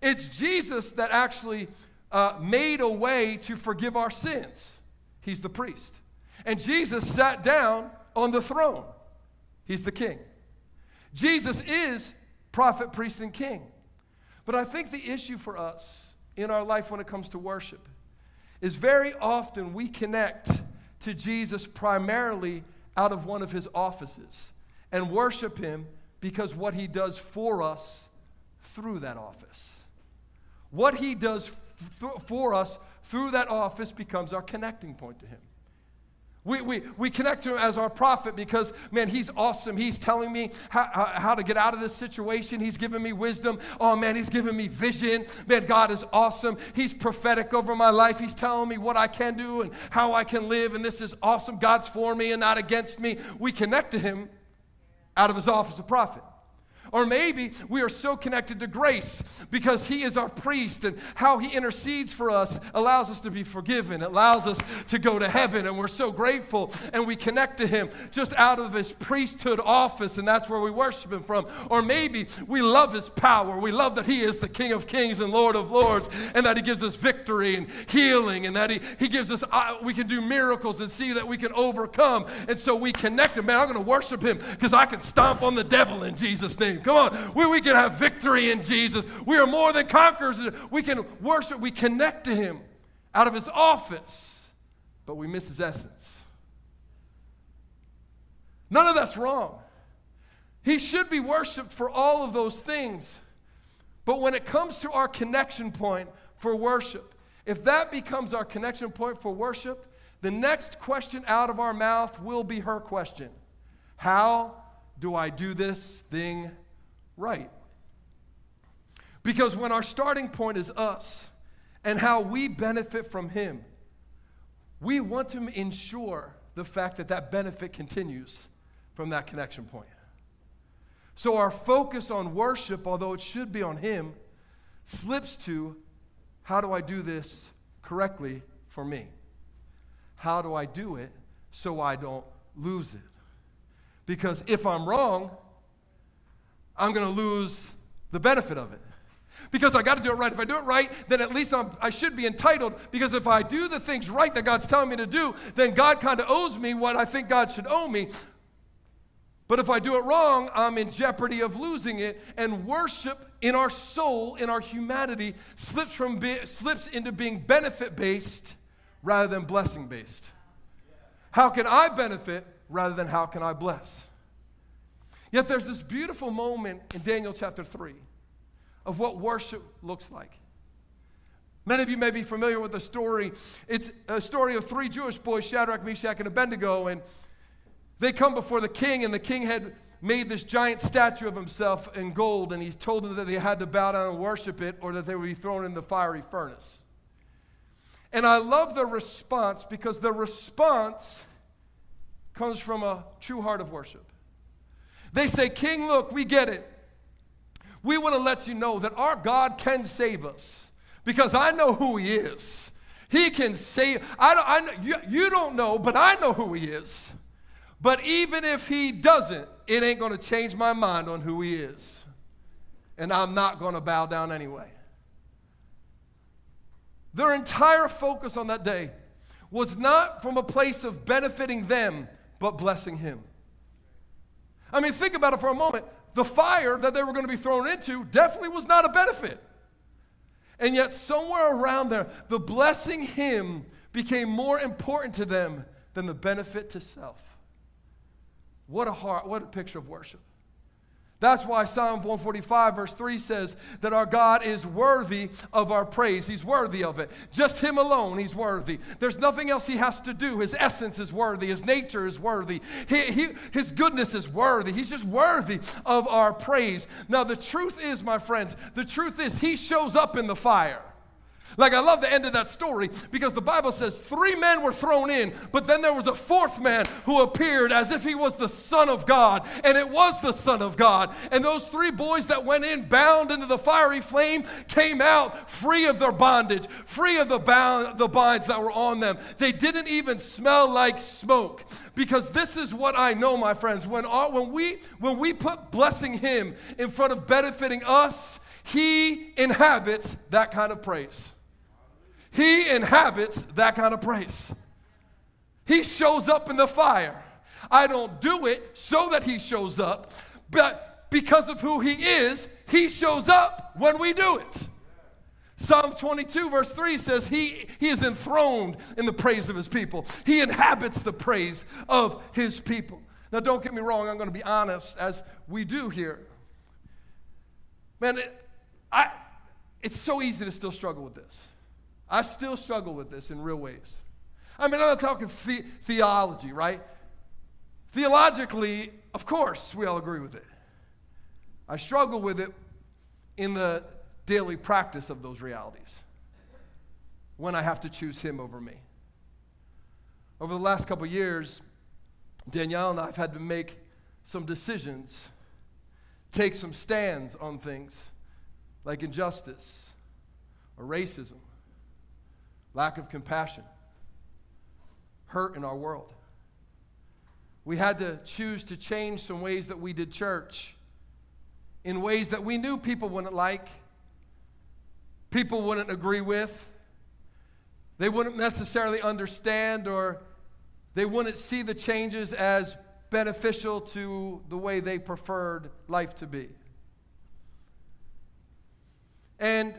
It's Jesus that actually uh, made a way to forgive our sins. He's the priest. And Jesus sat down on the throne. He's the king. Jesus is prophet, priest, and king. But I think the issue for us in our life when it comes to worship is very often we connect to Jesus primarily out of one of his offices and worship him because what he does for us through that office. What he does for us through that office becomes our connecting point to him. We, we, we connect to him as our prophet because, man, he's awesome. He's telling me how, how to get out of this situation. He's giving me wisdom. Oh, man, he's giving me vision. Man, God is awesome. He's prophetic over my life. He's telling me what I can do and how I can live. And this is awesome. God's for me and not against me. We connect to him out of his office of prophet. Or maybe we are so connected to grace because He is our priest and how He intercedes for us allows us to be forgiven, allows us to go to heaven, and we're so grateful and we connect to Him just out of His priesthood office, and that's where we worship Him from. Or maybe we love His power, we love that He is the King of kings and Lord of lords, and that He gives us victory and healing, and that He, he gives us, uh, we can do miracles and see that we can overcome. And so we connect Him. Man, I'm going to worship Him because I can stomp on the devil in Jesus' name. Come on. We, we can have victory in Jesus. We are more than conquerors. We can worship. We connect to Him out of His office, but we miss His essence. None of that's wrong. He should be worshiped for all of those things. But when it comes to our connection point for worship, if that becomes our connection point for worship, the next question out of our mouth will be her question How do I do this thing right. Because when our starting point is us and how we benefit from Him, we want to ensure the fact that that benefit continues from that connection point. So our focus on worship, although it should be on Him, slips to how do I do this correctly for me? How do I do it so I don't lose it? Because if I'm wrong, I'm going to lose the benefit of it. Because I got to do it right. If I do it right, then at least I'm, i should be entitled. Because if I do the things right that God's telling me to do, then God kind of owes me what I think God should owe me. But if I do it wrong, I'm in jeopardy of losing it. And worship in our soul, in our humanity, slips, from be, slips into being benefit based rather than blessing based. How can I benefit rather than how can I bless? Yet there's this beautiful moment in Daniel chapter 3 of what worship looks like. Many of you may be familiar with the story. It's a story of three Jewish boys, Shadrach, Meshach, and Abednego, and they come before the king, and the king had made this giant statue of himself in gold, and he's told them that they had to bow down and worship it or that they would be thrown in the fiery furnace. And I love the response because the response comes from a true heart of worship. They say, King, look, we get it. We want to let you know that our God can save us because I know who He is. He can save. I don't, I, you, you don't know, but I know who He is. But even if He doesn't, it ain't going to change my mind on who He is. And I'm not going to bow down anyway. Their entire focus on that day was not from a place of benefiting them, but blessing Him. I mean, think about it for a moment. The fire that they were going to be thrown into definitely was not a benefit. And yet, somewhere around there, the blessing him became more important to them than the benefit to self. What a heart, what a picture of worship. That's why Psalm 145, verse 3 says that our God is worthy of our praise. He's worthy of it. Just Him alone, He's worthy. There's nothing else He has to do. His essence is worthy. His nature is worthy. He, he, his goodness is worthy. He's just worthy of our praise. Now, the truth is, my friends, the truth is, He shows up in the fire. Like, I love the end of that story because the Bible says three men were thrown in, but then there was a fourth man who appeared as if he was the Son of God, and it was the Son of God. And those three boys that went in, bound into the fiery flame, came out free of their bondage, free of the, bound, the binds that were on them. They didn't even smell like smoke because this is what I know, my friends. When, our, when, we, when we put blessing Him in front of benefiting us, He inhabits that kind of praise. He inhabits that kind of praise. He shows up in the fire. I don't do it so that he shows up, but because of who he is, he shows up when we do it. Psalm 22, verse 3 says, he, he is enthroned in the praise of his people. He inhabits the praise of his people. Now, don't get me wrong, I'm going to be honest, as we do here. Man, it, I, it's so easy to still struggle with this. I still struggle with this in real ways. I mean, I'm not talking the- theology, right? Theologically, of course, we all agree with it. I struggle with it in the daily practice of those realities when I have to choose Him over me. Over the last couple years, Danielle and I have had to make some decisions, take some stands on things like injustice or racism, lack of compassion, hurt in our world. We had to choose to change some ways that we did church in ways that we knew people wouldn't like, people wouldn't agree with, they wouldn't necessarily understand, or they wouldn't see the changes as beneficial to the way they preferred life to be. And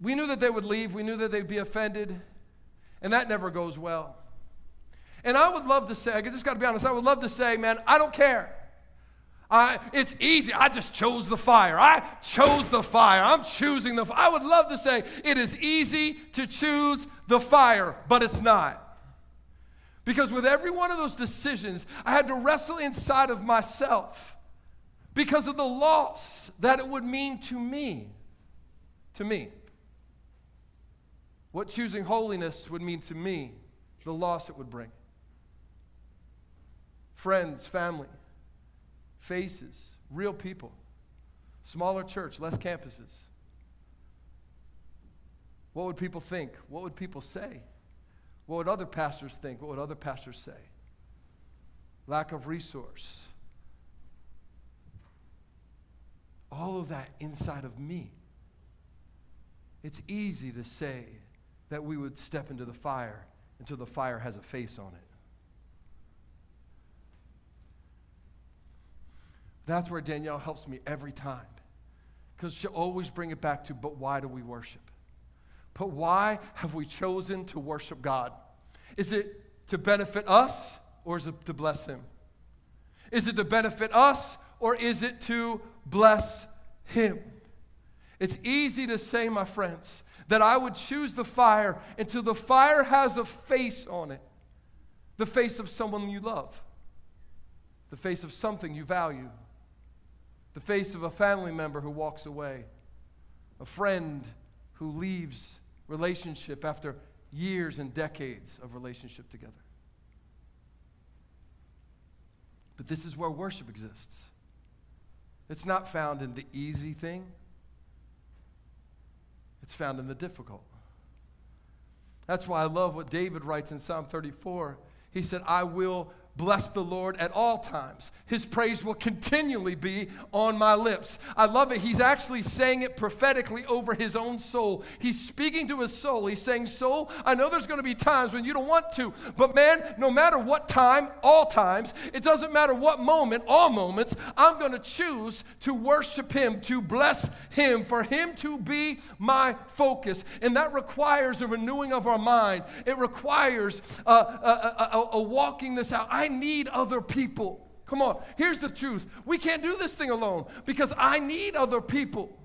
we knew that they would leave, we knew that they'd be offended, and that never goes well. And I would love to say, I just got to be honest, I would love to say, man, I don't care. I, it's easy. I just chose the fire. I chose the fire. I'm choosing the fire. I would love to say it is easy to choose the fire, but it's not. Because with every one of those decisions, I had to wrestle inside of myself because of the loss that it would mean to me. To me. What choosing holiness would mean to me, the loss it would bring. Friends, family, faces, real people, smaller church, less campuses. What would people think? What would people say? What would other pastors think? What would other pastors say? Lack of resource. All of that inside of me. It's easy to say that we would step into the fire until the fire has a face on it. That's where Danielle helps me every time. Because she'll always bring it back to, but why do we worship? But why have we chosen to worship God? Is it to benefit us or is it to bless Him? Is it to benefit us or is it to bless Him? It's easy to say, my friends, that I would choose the fire until the fire has a face on it. The face of someone you love, the face of something you value, the face of a family member who walks away, a friend who leaves relationship after years and decades of relationship together. But this is where worship exists. It's not found in the easy thing, it's found in the difficult. That's why I love what David writes in Psalm 34. He said, I will bless the Lord at all times. His praise will continually be on my lips. I love it. He's actually saying it prophetically over his own soul. He's speaking to his soul. He's saying, Soul, I know there's going to be times when you don't want to, but man, no matter what time, all times, it doesn't matter what moment, all moments, I'm going to choose to worship him, to bless him, for him to be my focus. And that requires a renewing of our mind, it requires a, a, a, a walking this out. I need other people. Come on, here's the truth. We can't do this thing alone because I need other people.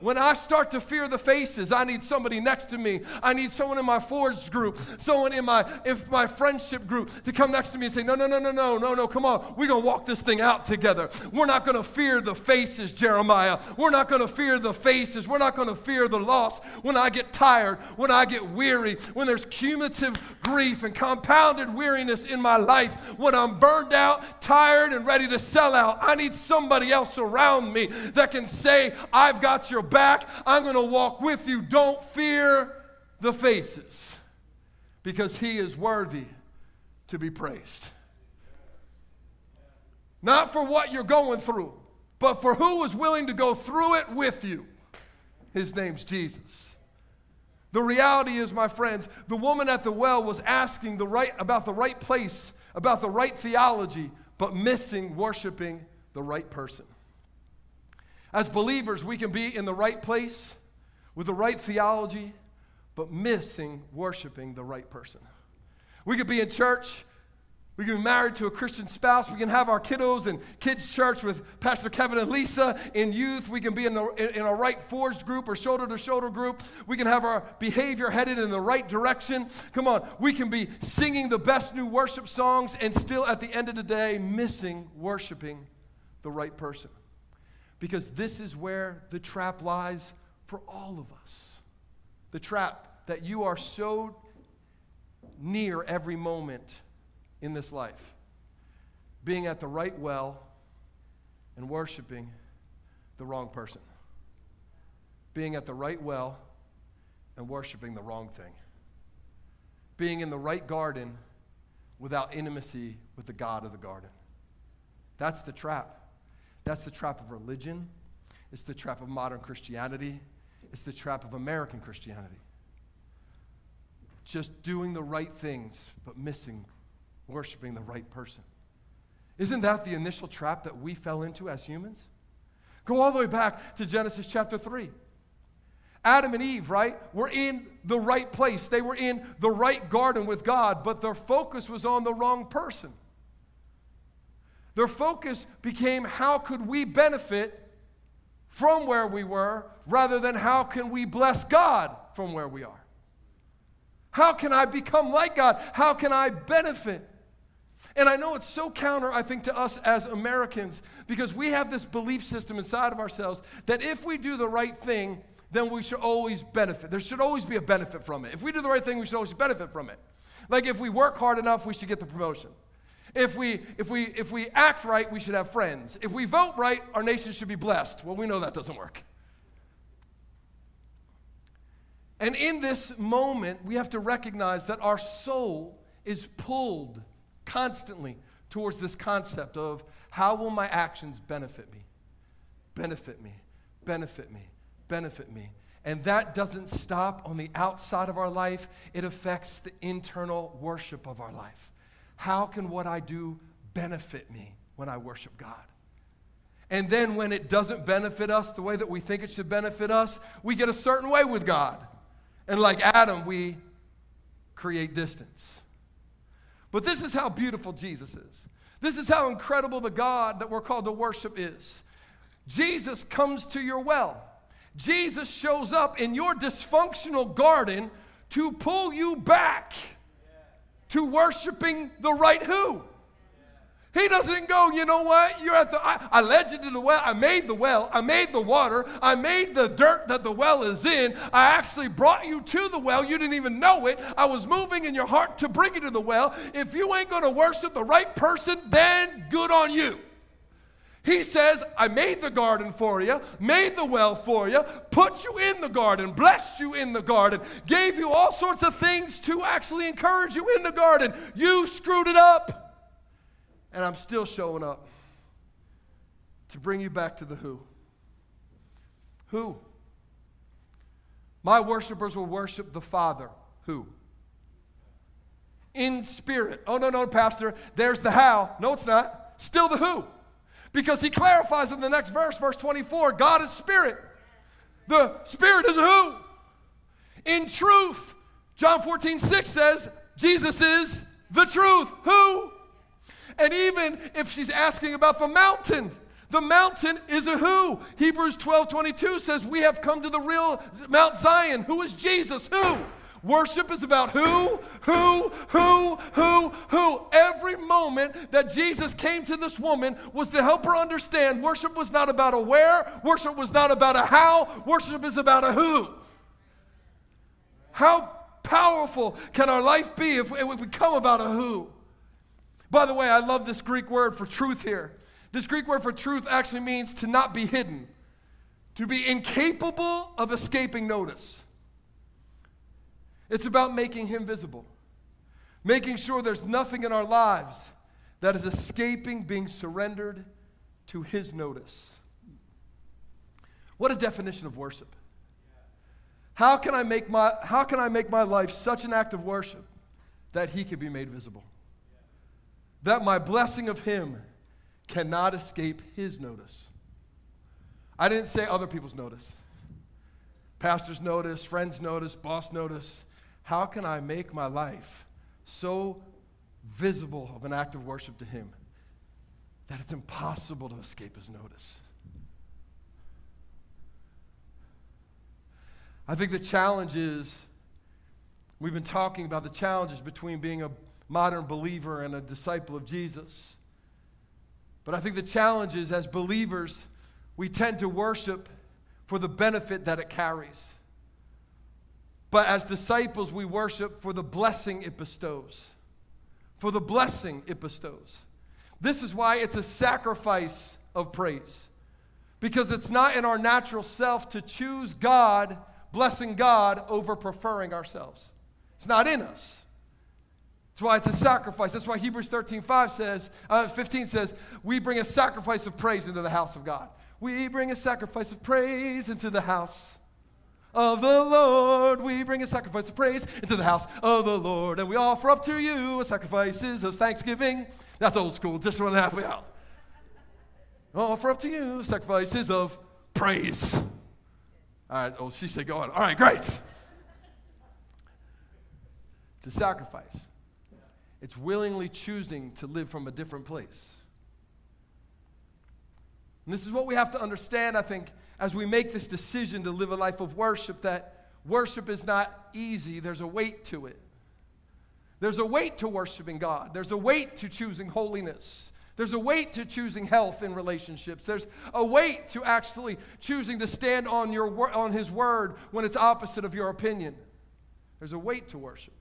When I start to fear the faces, I need somebody next to me. I need someone in my forged group, someone in my if my friendship group to come next to me and say, No, no, no, no, no, no, no, come on. We're gonna walk this thing out together. We're not gonna fear the faces, Jeremiah. We're not gonna fear the faces. We're not gonna fear the loss. When I get tired, when I get weary, when there's cumulative grief and compounded weariness in my life, when I'm burned out, tired, and ready to sell out, I need somebody else around me that can say, I've got your back. I'm going to walk with you. Don't fear the faces because he is worthy to be praised. Not for what you're going through, but for who is willing to go through it with you. His name's Jesus. The reality is, my friends, the woman at the well was asking the right, about the right place, about the right theology, but missing worshiping the right person. As believers, we can be in the right place with the right theology, but missing worshiping the right person. We could be in church we can be married to a Christian spouse. We can have our kiddos in kids' church with Pastor Kevin and Lisa in youth. We can be in, the, in a right forged group or shoulder to shoulder group. We can have our behavior headed in the right direction. Come on, we can be singing the best new worship songs and still at the end of the day missing worshiping the right person. Because this is where the trap lies for all of us. The trap that you are so near every moment in this life being at the right well and worshiping the wrong person. Being at the right well and worshiping the wrong thing. Being in the right garden without intimacy with the God of the garden. That's the trap. That's the trap of religion. It's the trap of modern Christianity. It's the trap of American Christianity. Just doing the right things, but missing worshiping the right person. Isn't that the initial trap that we fell into as humans? Go all the way back to Genesis chapter 3. Adam and Eve, right, were in the right place. They were in the right garden with God, but their focus was on the wrong person. Their focus became how could we benefit from where we were rather than how can we bless God from where we are. How can I become like God? How can I benefit? And I know it's so counter, I think, to us as Americans because we have this belief system inside of ourselves that if we do the right thing, then we should always benefit. There should always be a benefit from it. If we do the right thing, we should always benefit from it. Like if we work hard enough, we should get the promotion. If we, if, we, if we act right, we should have friends. If we vote right, our nation should be blessed. Well, we know that doesn't work. And in this moment, we have to recognize that our soul is pulled constantly towards this concept of how will my actions benefit me? Benefit me, benefit me, benefit me. And that doesn't stop on the outside of our life, it affects the internal worship of our life. How can what I do benefit me when I worship God? And then when it doesn't benefit us the way that we think it should benefit us, we get a certain way with God. And like Adam, we create distance. But this is how beautiful Jesus is. This is how incredible the God that we're called to worship is. Jesus comes to your well. Jesus shows up in your dysfunctional garden to pull you back to worshiping the right who? He doesn't go, you know what? You're at the, I, I, led you to the well. I made the well. I made the water. I made the dirt that the well is in. I actually brought you to the well. You didn't even know it. I was moving in your heart to bring you to the well. If you ain't going to worship the right person, then good on you. He says, I made the garden for you, made the well for you, put you in the garden, blessed you in the garden, gave you all sorts of things to actually encourage you in the garden. You screwed it up. And I'm still showing up to bring you back to the who. Who? My worshipers will worship the Father. Who? In spirit. Oh, no, no, Pastor. There's the how. No, it's not. Still the who. Because he clarifies in the next verse, verse 24 God is spirit. The spirit is who? In truth. John 14, 6 says, Jesus is the truth. Who? And even if she's asking about the mountain, the mountain is a who. Hebrews 12 22 says, We have come to the real Mount Zion. Who is Jesus? Who? Worship is about who, who, who, who, who. Every moment that Jesus came to this woman was to help her understand worship was not about a where, worship was not about a how, worship is about a who. How powerful can our life be if, if we come about a who? By the way, I love this Greek word for truth here. This Greek word for truth actually means to not be hidden, to be incapable of escaping notice. It's about making Him visible, making sure there's nothing in our lives that is escaping being surrendered to His notice. What a definition of worship. How can I make my, how can I make my life such an act of worship that He can be made visible? that my blessing of him cannot escape his notice. I didn't say other people's notice. Pastors notice, friends notice, boss notice. How can I make my life so visible of an act of worship to Him that it's impossible to escape His notice? I think the challenge is we've been talking about the challenges between being a modern believer and a disciple of Jesus. But I think the challenge is as believers, we tend to worship for the benefit that it carries. But as disciples, we worship for the blessing it bestows. For the blessing it bestows. This is why it's a sacrifice of praise. Because it's not in our natural self to choose God, blessing God, over preferring ourselves. It's not in us. That's why it's a sacrifice. That's why Hebrews 13, 5 says, uh, 15 says, we bring a sacrifice of praise into the house of God. We bring a sacrifice of praise into the house of the Lord. We bring a sacrifice of praise into the house of the Lord. And we offer up to you sacrifices of thanksgiving. That's old school, just one halfway out. Offer up to you sacrifices of praise. All right, oh, she said, go on. All right, great. It's a sacrifice, it's willingly choosing to live from a different place. And this is what we have to understand, I think, as we make this decision to live a life of worship that worship is not easy, there's a weight to it. There's a weight to worshiping God, there's a weight to choosing holiness. There's a weight to choosing health in relationships. There's a weight to actually choosing to stand on, your, on His word when it's opposite of your opinion. There's a weight to worship.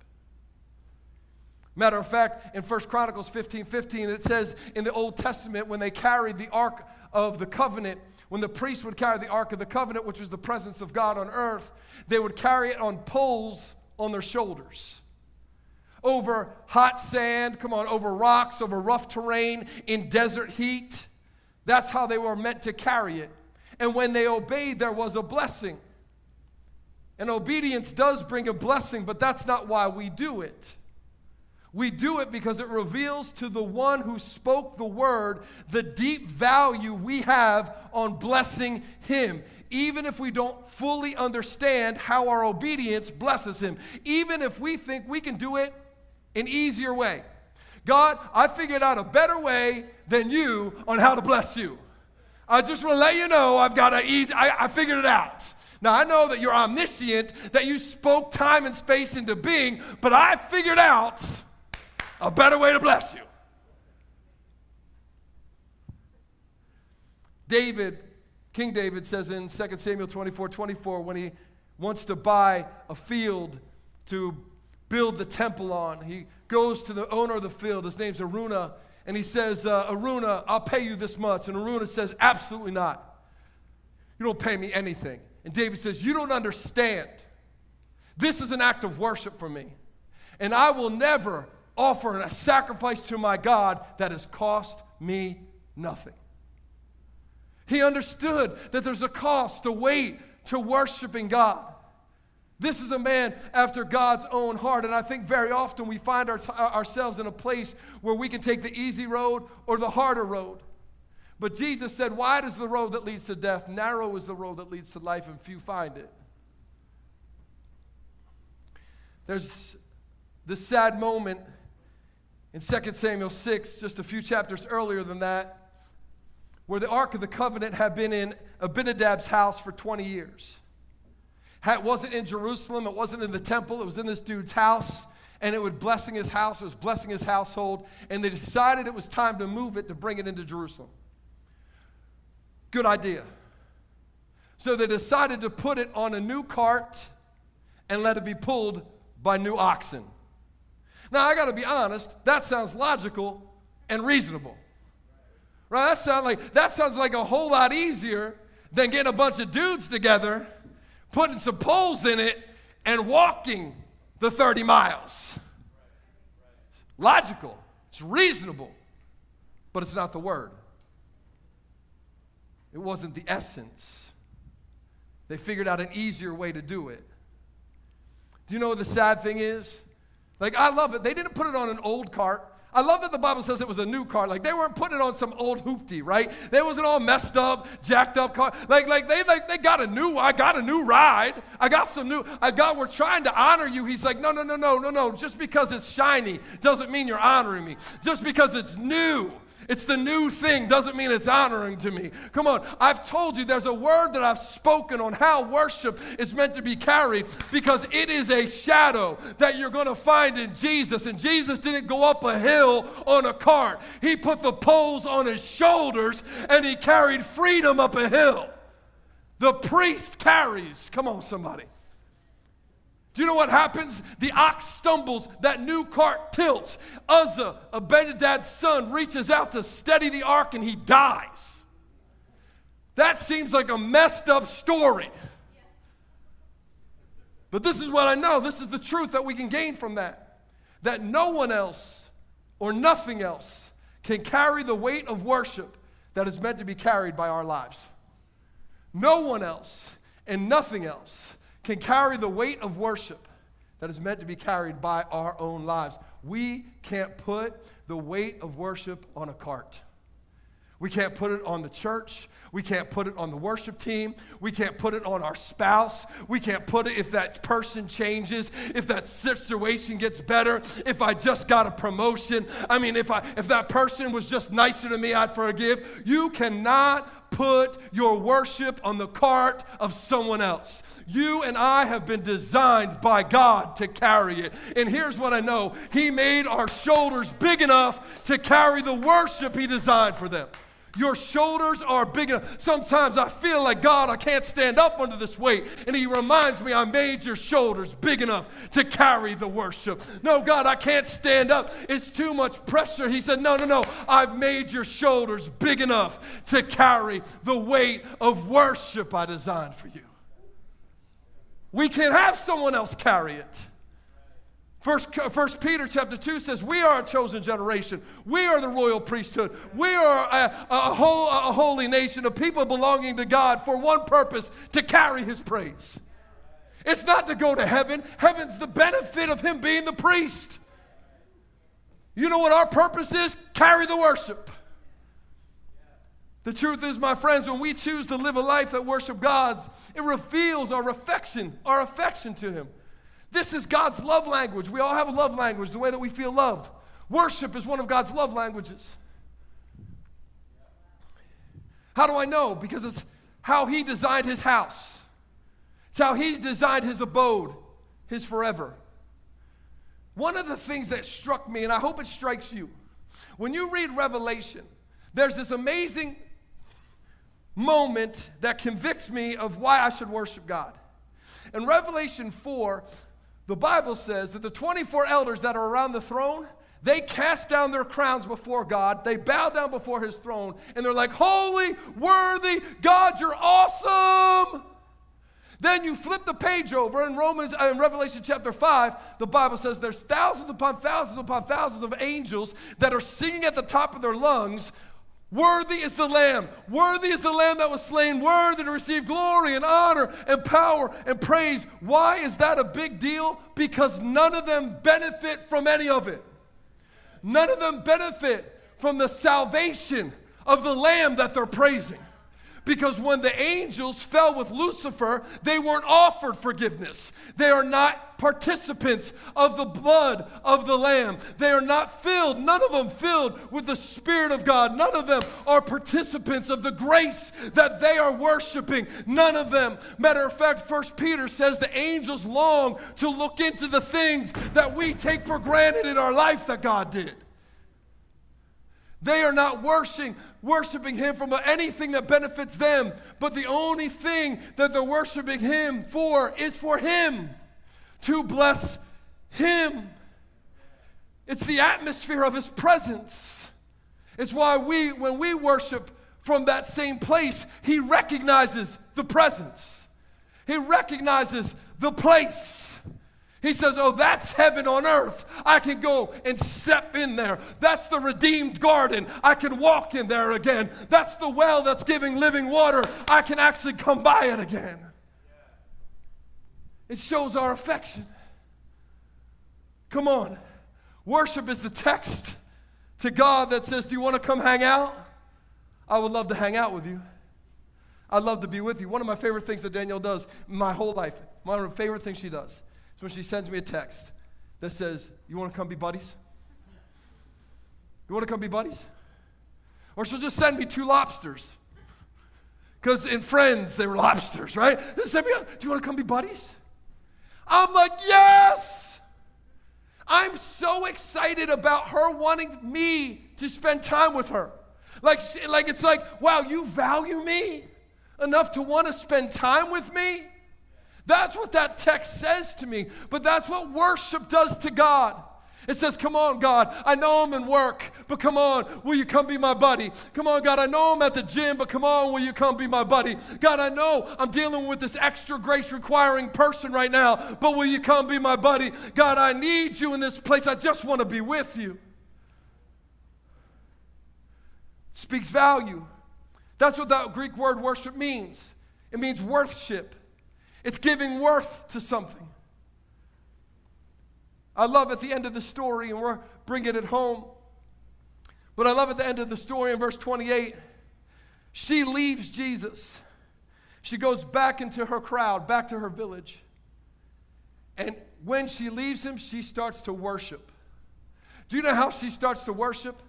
Matter of fact, in 1 Chronicles 15 15, it says in the Old Testament when they carried the ark of the covenant, when the priest would carry the Ark of the Covenant, which was the presence of God on earth, they would carry it on poles on their shoulders. Over hot sand, come on, over rocks, over rough terrain, in desert heat. That's how they were meant to carry it. And when they obeyed, there was a blessing. And obedience does bring a blessing, but that's not why we do it. We do it because it reveals to the one who spoke the word the deep value we have on blessing him. Even if we don't fully understand how our obedience blesses him, even if we think we can do it an easier way. God, I figured out a better way than you on how to bless you. I just want to let you know I've got an easy, I, I figured it out. Now, I know that you're omniscient, that you spoke time and space into being, but I figured out a better way to bless you. David, King David says in 2 Samuel 24 24, when he wants to buy a field to build the temple on, he goes to the owner of the field. His name's Araunah, And he says, uh, Araunah, I'll pay you this much. And Araunah says, Absolutely not. You don't pay me anything. And David says, You don't understand. This is an act of worship for me. And I will never offer a sacrifice to my God that has cost me nothing. He understood that there's a cost, to weight to worshiping God. This is a man after God's own heart. And I think very often we find our, ourselves in a place where we can take the easy road or the harder road. But Jesus said, Wide is the road that leads to death, narrow is the road that leads to life, and few find it. There's this sad moment in 2 Samuel 6, just a few chapters earlier than that, where the Ark of the Covenant had been in Abinadab's house for 20 years. It wasn't in Jerusalem, it wasn't in the temple, it was in this dude's house, and it was blessing his house, it was blessing his household, and they decided it was time to move it to bring it into Jerusalem. Good idea. So they decided to put it on a new cart and let it be pulled by new oxen. Now, I got to be honest, that sounds logical and reasonable. Right? That sounds like that sounds like a whole lot easier than getting a bunch of dudes together, putting some poles in it, and walking the 30 miles. It's logical, it's reasonable, but it's not the word. It wasn't the essence. They figured out an easier way to do it. Do you know what the sad thing is? Like, I love it. They didn't put it on an old cart. I love that the Bible says it was a new car. Like they weren't putting it on some old hoopty, right? They wasn't all messed up, jacked up car. Like, like they like they got a new, I got a new ride. I got some new, I got, we're trying to honor you. He's like, no, no, no, no, no, no. Just because it's shiny doesn't mean you're honoring me. Just because it's new it's the new thing, doesn't mean it's honoring to me. Come on, I've told you there's a word that I've spoken on how worship is meant to be carried because it is a shadow that you're going to find in Jesus. And Jesus didn't go up a hill on a cart, He put the poles on His shoulders and He carried freedom up a hill. The priest carries. Come on, somebody. Do you know what happens? The ox stumbles, that new cart tilts. Uzzah, Abinadab's son, reaches out to steady the ark and he dies. That seems like a messed up story. But this is what I know. This is the truth that we can gain from that. That no one else or nothing else can carry the weight of worship that is meant to be carried by our lives. No one else and nothing else can carry the weight of worship that is meant to be carried by our own lives. We can't put the weight of worship on a cart. We can't put it on the church. We can't put it on the worship team. We can't put it on our spouse. We can't put it if that person changes, if that situation gets better, if I just got a promotion. I mean, if I if that person was just nicer to me, I'd forgive. You cannot put your worship on the cart of someone else. You and I have been designed by God to carry it. And here's what I know He made our shoulders big enough to carry the worship He designed for them. Your shoulders are big enough. Sometimes I feel like, God, I can't stand up under this weight. And He reminds me, I made your shoulders big enough to carry the worship. No, God, I can't stand up. It's too much pressure. He said, No, no, no. I've made your shoulders big enough to carry the weight of worship I designed for you. We can't have someone else carry it. First, uh, First Peter chapter 2 says, We are a chosen generation. We are the royal priesthood. We are a, a, whole, a holy nation a people belonging to God for one purpose to carry his praise. It's not to go to heaven, heaven's the benefit of him being the priest. You know what our purpose is? Carry the worship. The truth is, my friends, when we choose to live a life that worship God's, it reveals our affection, our affection to Him. This is God's love language. We all have a love language, the way that we feel loved. Worship is one of God's love languages. How do I know? Because it's how He designed His house, it's how He designed His abode, His forever. One of the things that struck me, and I hope it strikes you, when you read Revelation, there's this amazing moment that convicts me of why I should worship God. In Revelation 4, the Bible says that the 24 elders that are around the throne, they cast down their crowns before God. They bow down before his throne and they're like, Holy, worthy, God, you're awesome. Then you flip the page over in Romans uh, in Revelation chapter 5, the Bible says there's thousands upon thousands upon thousands of angels that are singing at the top of their lungs, Worthy is the Lamb. Worthy is the Lamb that was slain. Worthy to receive glory and honor and power and praise. Why is that a big deal? Because none of them benefit from any of it. None of them benefit from the salvation of the Lamb that they're praising. Because when the angels fell with Lucifer, they weren't offered forgiveness. They are not participants of the blood of the Lamb. They are not filled, none of them filled with the Spirit of God. None of them are participants of the grace that they are worshiping. None of them. Matter of fact, First Peter says the angels long to look into the things that we take for granted in our life that God did. They are not worshiping, worshiping Him from anything that benefits them, but the only thing that they're worshiping Him for is for Him, to bless Him. It's the atmosphere of His presence. It's why we, when we worship from that same place, He recognizes the presence, He recognizes the place. He says, Oh, that's heaven on earth. I can go and step in there. That's the redeemed garden. I can walk in there again. That's the well that's giving living water. I can actually come by it again. It shows our affection. Come on. Worship is the text to God that says, Do you want to come hang out? I would love to hang out with you. I'd love to be with you. One of my favorite things that Danielle does my whole life, one of my favorite things she does, when she sends me a text that says, You want to come be buddies? You want to come be buddies? Or she'll just send me two lobsters. Because in Friends, they were lobsters, right? Just send me, Do you want to come be buddies? I'm like, Yes! I'm so excited about her wanting me to spend time with her. Like, like it's like, wow, you value me enough to want to spend time with me? That's what that text says to me. But that's what worship does to God. It says, Come on, God, I know I'm in work, but come on, will you come be my buddy? Come on, God, I know I'm at the gym, but come on, will you come be my buddy? God, I know I'm dealing with this extra grace requiring person right now, but will you come be my buddy? God, I need you in this place. I just want to be with you. Speaks value. That's what that Greek word worship means. It means worship. It's giving worth to something. I love at the end of the story, and we're bringing it home. But I love at the end of the story in verse 28, she leaves Jesus. She goes back into her crowd, back to her village. And when she leaves him, she starts to worship. Do you know how she starts to worship?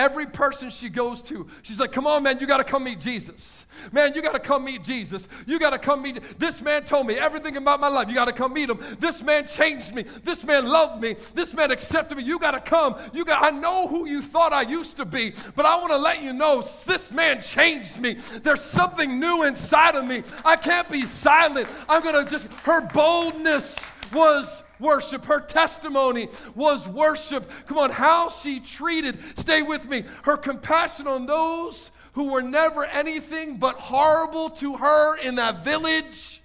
Every person she goes to, she's like, Come on, man, you got to come meet Jesus. Man, you got to come meet Jesus. You got to come meet. This man told me everything about my life. You got to come meet him. This man changed me. This man loved me. This man accepted me. You got to come. You got. I know who you thought I used to be, but I want to let you know this man changed me. There's something new inside of me. I can't be silent. I'm gonna just. Her boldness was worship. Her testimony was worship. Come on, how she treated, stay with me, her compassion on those who were never anything but horrible to her in that village,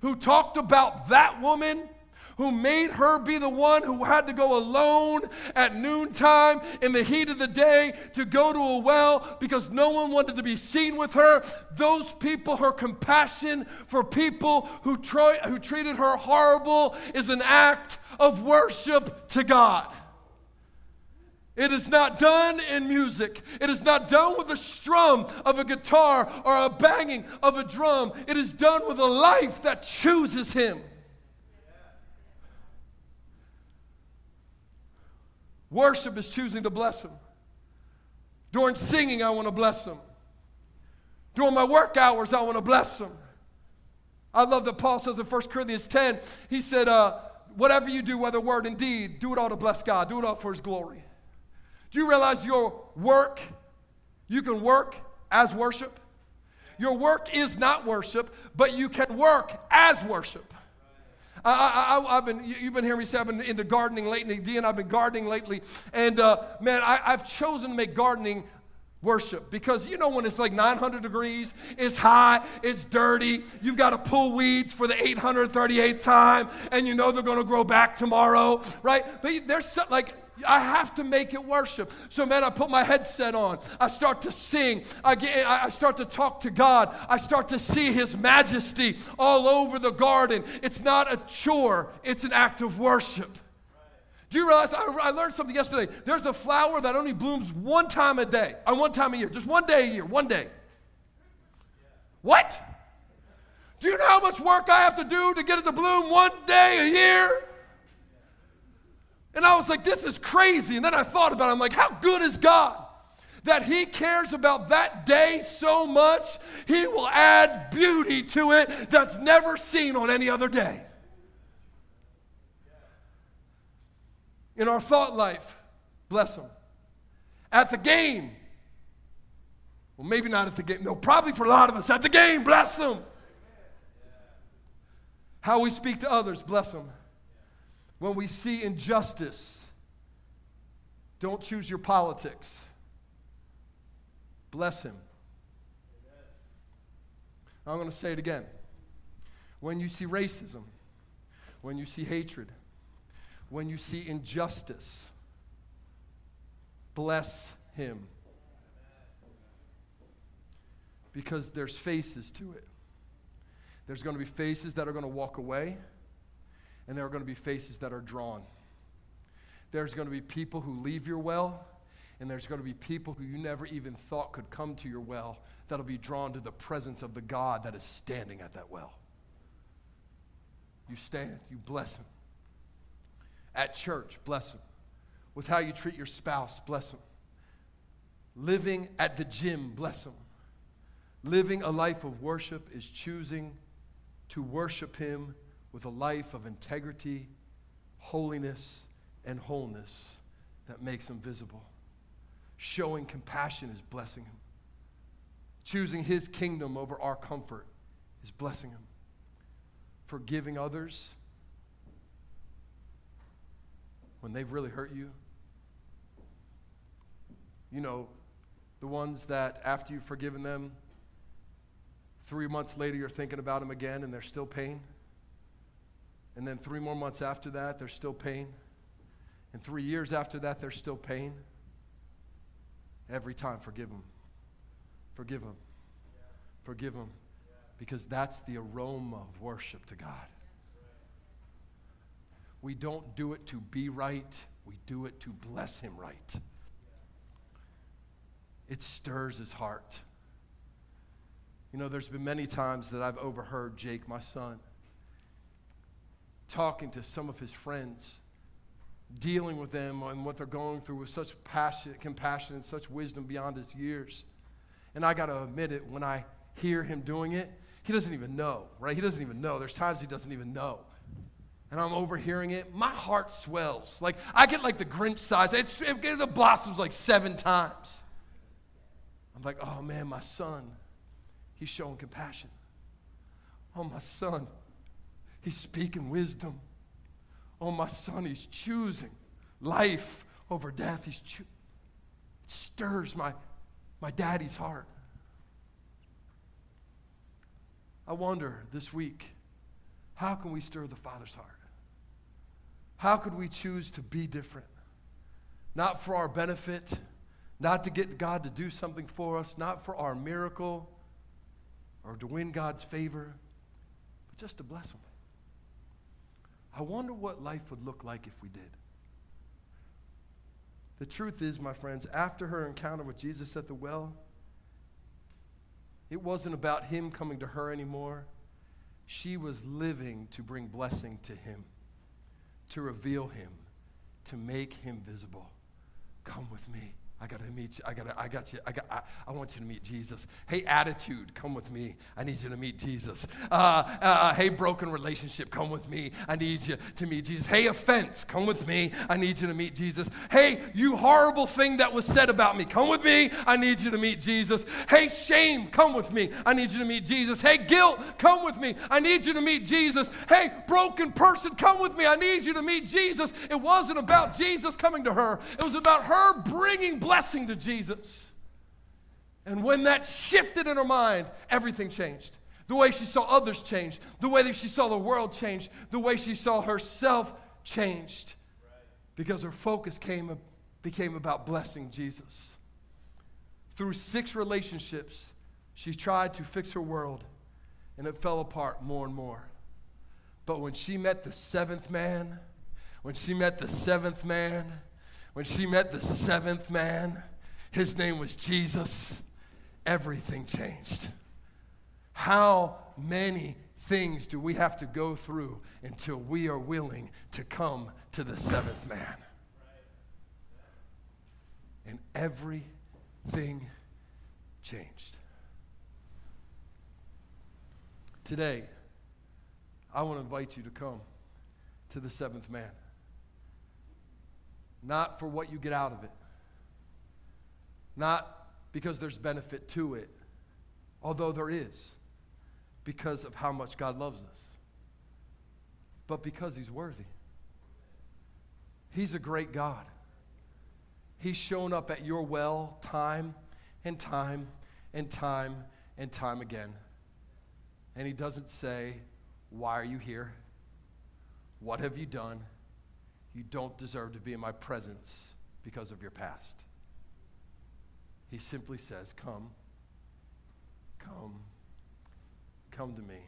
who talked about that woman who made her be the one who had to go alone at noontime in the heat of the day to go to a well because no one wanted to be seen with her. Those people, her compassion for people who, who treated her horrible is an act of worship to God. It is not done in music. It is not done with the strum of a guitar or a banging of a drum. It is done with a life that chooses Him. Worship is choosing to bless Him. During singing, I want to bless Him. During my work hours, I want to bless Him. I love that Paul says in 1 Corinthians 10, he said, uh, Whatever you do, whether word and deed, do it all to bless God, do it all for His glory. Do you realize your work, you can work as worship? Your work is not worship, but you can work as worship. I, have been, you've been hearing me say I've been into gardening lately. Dee and I've been gardening lately. And uh, man, I, I've chosen to make gardening worship because you know when it's like 900 degrees, it's hot, it's dirty, you've got to pull weeds for the 838th time, and you know they're going to grow back tomorrow, right? But there's some, like I have to make it worship. So, man, I put my headset on. I start to sing. I, get, I start to talk to God. I start to see His majesty all over the garden. It's not a chore, it's an act of worship. Do you realize? I, I learned something yesterday. There's a flower that only blooms one time a day, on uh, one time a year, just one day a year, one day. What? Do you know how much work I have to do to get it to bloom one day a year? And I was like, this is crazy. And then I thought about it. I'm like, how good is God? That He cares about that day so much, He will add beauty to it that's never seen on any other day. In our thought life, bless Him. At the game, well, maybe not at the game. No, probably for a lot of us, at the game, bless Him. How we speak to others, bless Him when we see injustice, don't choose your politics. Bless him. I'm going to say it again. When you see racism, when you see hatred, when you see injustice, bless him. Because there's faces to it. There's going to be faces that are going to walk away and there are going to be faces that are drawn. There's going to be people who leave your well, And there's going to be people who you never even thought could come to your well that'll be drawn to the presence of the God that is standing at that well. You stand, you bless him. At church, bless him. With how you treat your spouse, bless him. Living at the gym, bless him. Living a life of worship is choosing to worship him with a life of integrity, holiness, and wholeness that makes him visible. Showing compassion is blessing him. Choosing his kingdom over our comfort is blessing him. Forgiving others when they've really hurt you. You know, the ones that after you've forgiven them, three months later you're thinking about them again and there's still pain. And then three more months after that, there's still pain. And three years after that, there's still pain. Every time, forgive them. Forgive them. Forgive them. Because that's the aroma of worship to God. We don't do it to be right, we do it to bless Him right. It stirs His heart. You know, there's been many times that I've overheard Jake, my son, talking to some of his friends, dealing with them and what they're going through with such passion, compassion, and such wisdom beyond his years. And I got to admit it, when I hear him doing it, he doesn't even know, right? He doesn't even know. There's times he doesn't even know. And I'm overhearing it, my heart swells. Like, I get like the Grinch size. It's, it, the blossoms like seven times. I'm like, oh man, my son, he's showing compassion. Oh, my son, he's speaking wisdom. Oh, my son, he's choosing life over death. He's cho- it stirs my, my daddy's heart. I wonder this week, how can we stir the Father's heart? How could we choose to be different? Not for our benefit, not to get God to do something for us, not for our miracle or to win God's favor, but just to bless Him. I wonder what life would look like if we did. The truth is, my friends, after her encounter with Jesus at the well, it wasn't about him coming to her anymore. She was living to bring blessing to him, to reveal him, to make him visible. Come with me. I gotta meet you. I gotta, I got you. I got, I, I, want you to meet Jesus. Hey, attitude, come with me. I need you to meet Jesus. Uh, uh, uh, hey, broken relationship, come with me. I need you to meet Jesus. Hey, offense, come with me. I need you to meet Jesus. Hey, you horrible thing that was said about me, come with me. I need you to meet Jesus. Hey, shame, come with me. I need you to meet Jesus. Hey, guilt, come with me. I need you to meet Jesus. Hey, broken person, come with me. I need you to meet Jesus. It wasn't about Jesus coming to her. It was about her bringing blessing to Jesus. And when that shifted in her mind, everything changed. The way she saw others changed, the way that she saw the world changed, the way she saw herself changed. Because her focus came, became about blessing Jesus. Through six relationships, she tried to fix her world, and it fell apart more and more. But when she met the seventh man, when she met the seventh man, when she met the seventh man, his name was Jesus, everything changed. How many things do we have to go through until we are willing to come to the seventh man? And everything changed. Today, I want to invite you to come to the seventh man not for what you get out of it, not because there's benefit to it, although there is, because of how much God loves us, but because He's worthy. He's a great God. He's shown up at your well time and time and time and time again. And He doesn't say, Why are you here? What have you done? You don't deserve to be in my presence because of your past. He simply says, Come, come, come to me,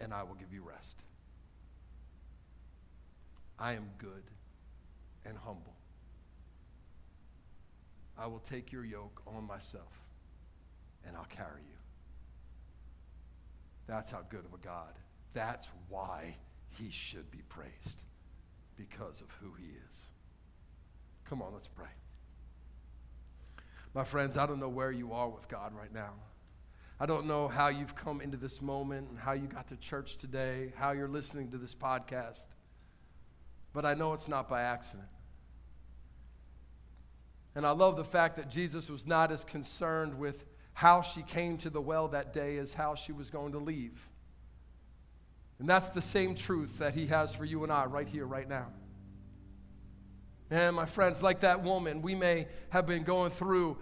and I will give you rest. I am good and humble. I will take your yoke on myself and I'll carry you. That's how good of a God. That's why he should be praised because of who he is. Come on, let's pray. My friends, I don't know where you are with God right now. I don't know how you've come into this moment and how you got to church today, how you're listening to this podcast. But I know it's not by accident. And I love the fact that Jesus was not as concerned with how she came to the well that day as how she was going to leave. And that's the same truth that he has for you and I right here, right now. And my friends, like that woman, we may have been going through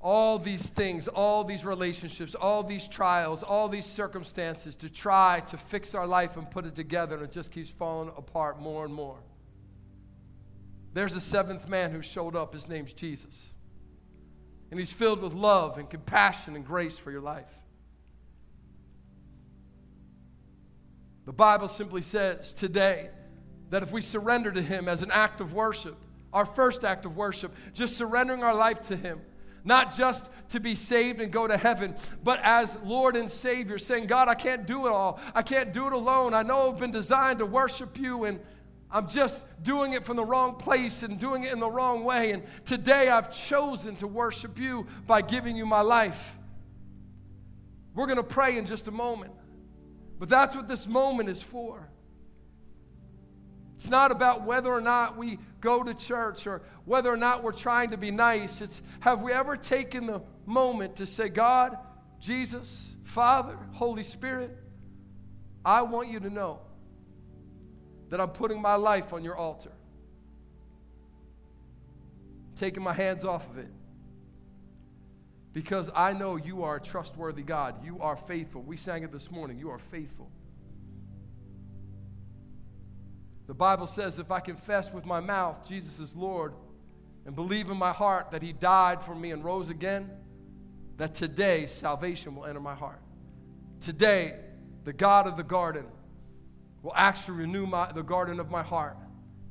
all these things, all these relationships, all these trials, all these circumstances to try to fix our life and put it together, and it just keeps falling apart more and more. There's a seventh man who showed up. His name's Jesus. And he's filled with love and compassion and grace for your life. The Bible simply says today that if we surrender to him as an act of worship, our first act of worship, just surrendering our life to him, not just to be saved and go to heaven, but as Lord and Savior, saying, God, I can't do it all. I can't do it alone. I know I've been designed to worship you and I'm just doing it from the wrong place and doing it in the wrong way. And today I've chosen to worship you by giving you my life. We're going to pray in just a moment. But that's what this moment is for. It's not about whether or not we go to church or whether or not we're trying to be nice. It's have we ever taken the moment to say, God, Jesus, Father, Holy Spirit, I want you to know that I'm putting my life on your altar. Taking my hands off of it. Because I know you are a trustworthy God. You are faithful. We sang it this morning. You are faithful. The Bible says if I confess with my mouth Jesus is Lord and believe in my heart that He died for me and rose again, that today salvation will enter my heart. Today, the God of the garden will actually renew my, the garden of my heart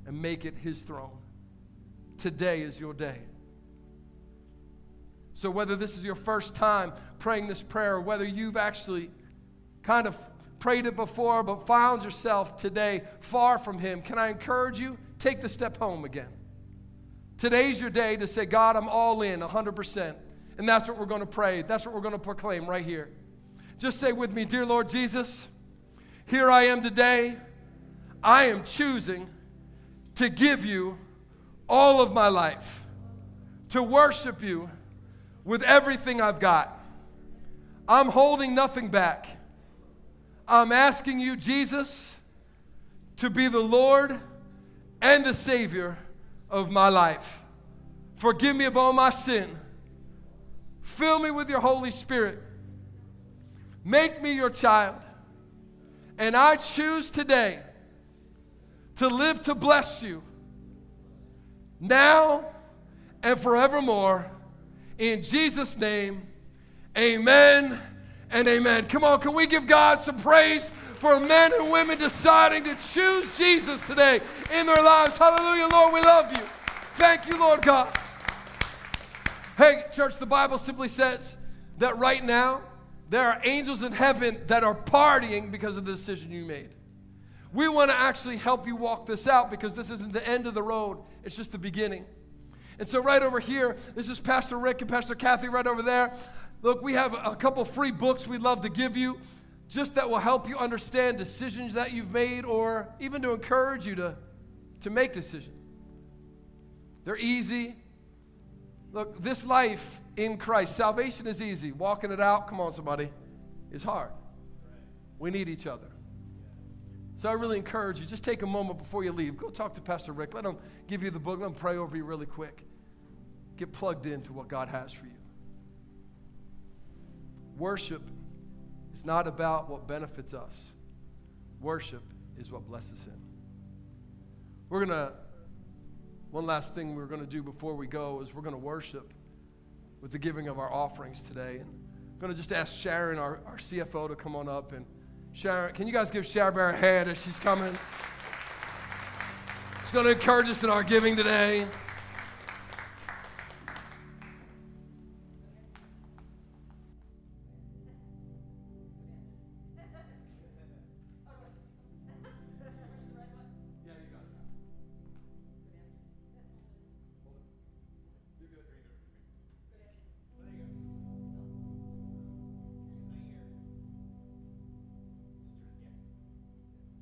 and make it his throne. Today is your day. So, whether this is your first time praying this prayer, or whether you've actually kind of prayed it before but found yourself today far from Him, can I encourage you? Take the step home again. Today's your day to say, God, I'm all in 100%. And that's what we're going to pray. That's what we're going to proclaim right here. Just say with me, Dear Lord Jesus, here I am today. I am choosing to give you all of my life, to worship you with everything I've got. I'm holding nothing back. I'm asking you, Jesus, to be the Lord and the Savior of my life. Forgive me of all my sin. Fill me with your Holy Spirit. Make me your child. And I choose today to live to bless you now and forevermore. In Jesus' name, amen and amen. Come on, can we give God some praise for men and women deciding to choose Jesus today in their lives? Hallelujah, Lord, we love you. Thank you, Lord God. Hey, church, the Bible simply says that right now, there are angels in heaven that are partying because of the decision you made. We want to actually help you walk this out because this isn't the end of the road, it's just the beginning. And so, right over here, this is Pastor Rick and Pastor Kathy right over there. Look, we have a couple free books we'd love to give you just that will help you understand decisions that you've made or even to encourage you to, to make decisions. They're easy. Look, this life in Christ. Salvation is easy. Walking it out, come on, somebody, is hard. We need each other. So I really encourage you, just take a moment before you leave. Go talk to Pastor Rick. Let him give you the book. Let him pray over you really quick. Get plugged into what God has for you. Worship is not about what benefits us, worship is what blesses Him. We're going to, one last thing we're going to do before we go is we're going to worship with the giving of our offerings today. And I'm going to just ask Sharon, our, our CFO, to come on up. And Sharon, can you guys give Sharon Bear a hand as she's coming? She's going to encourage us in our giving today.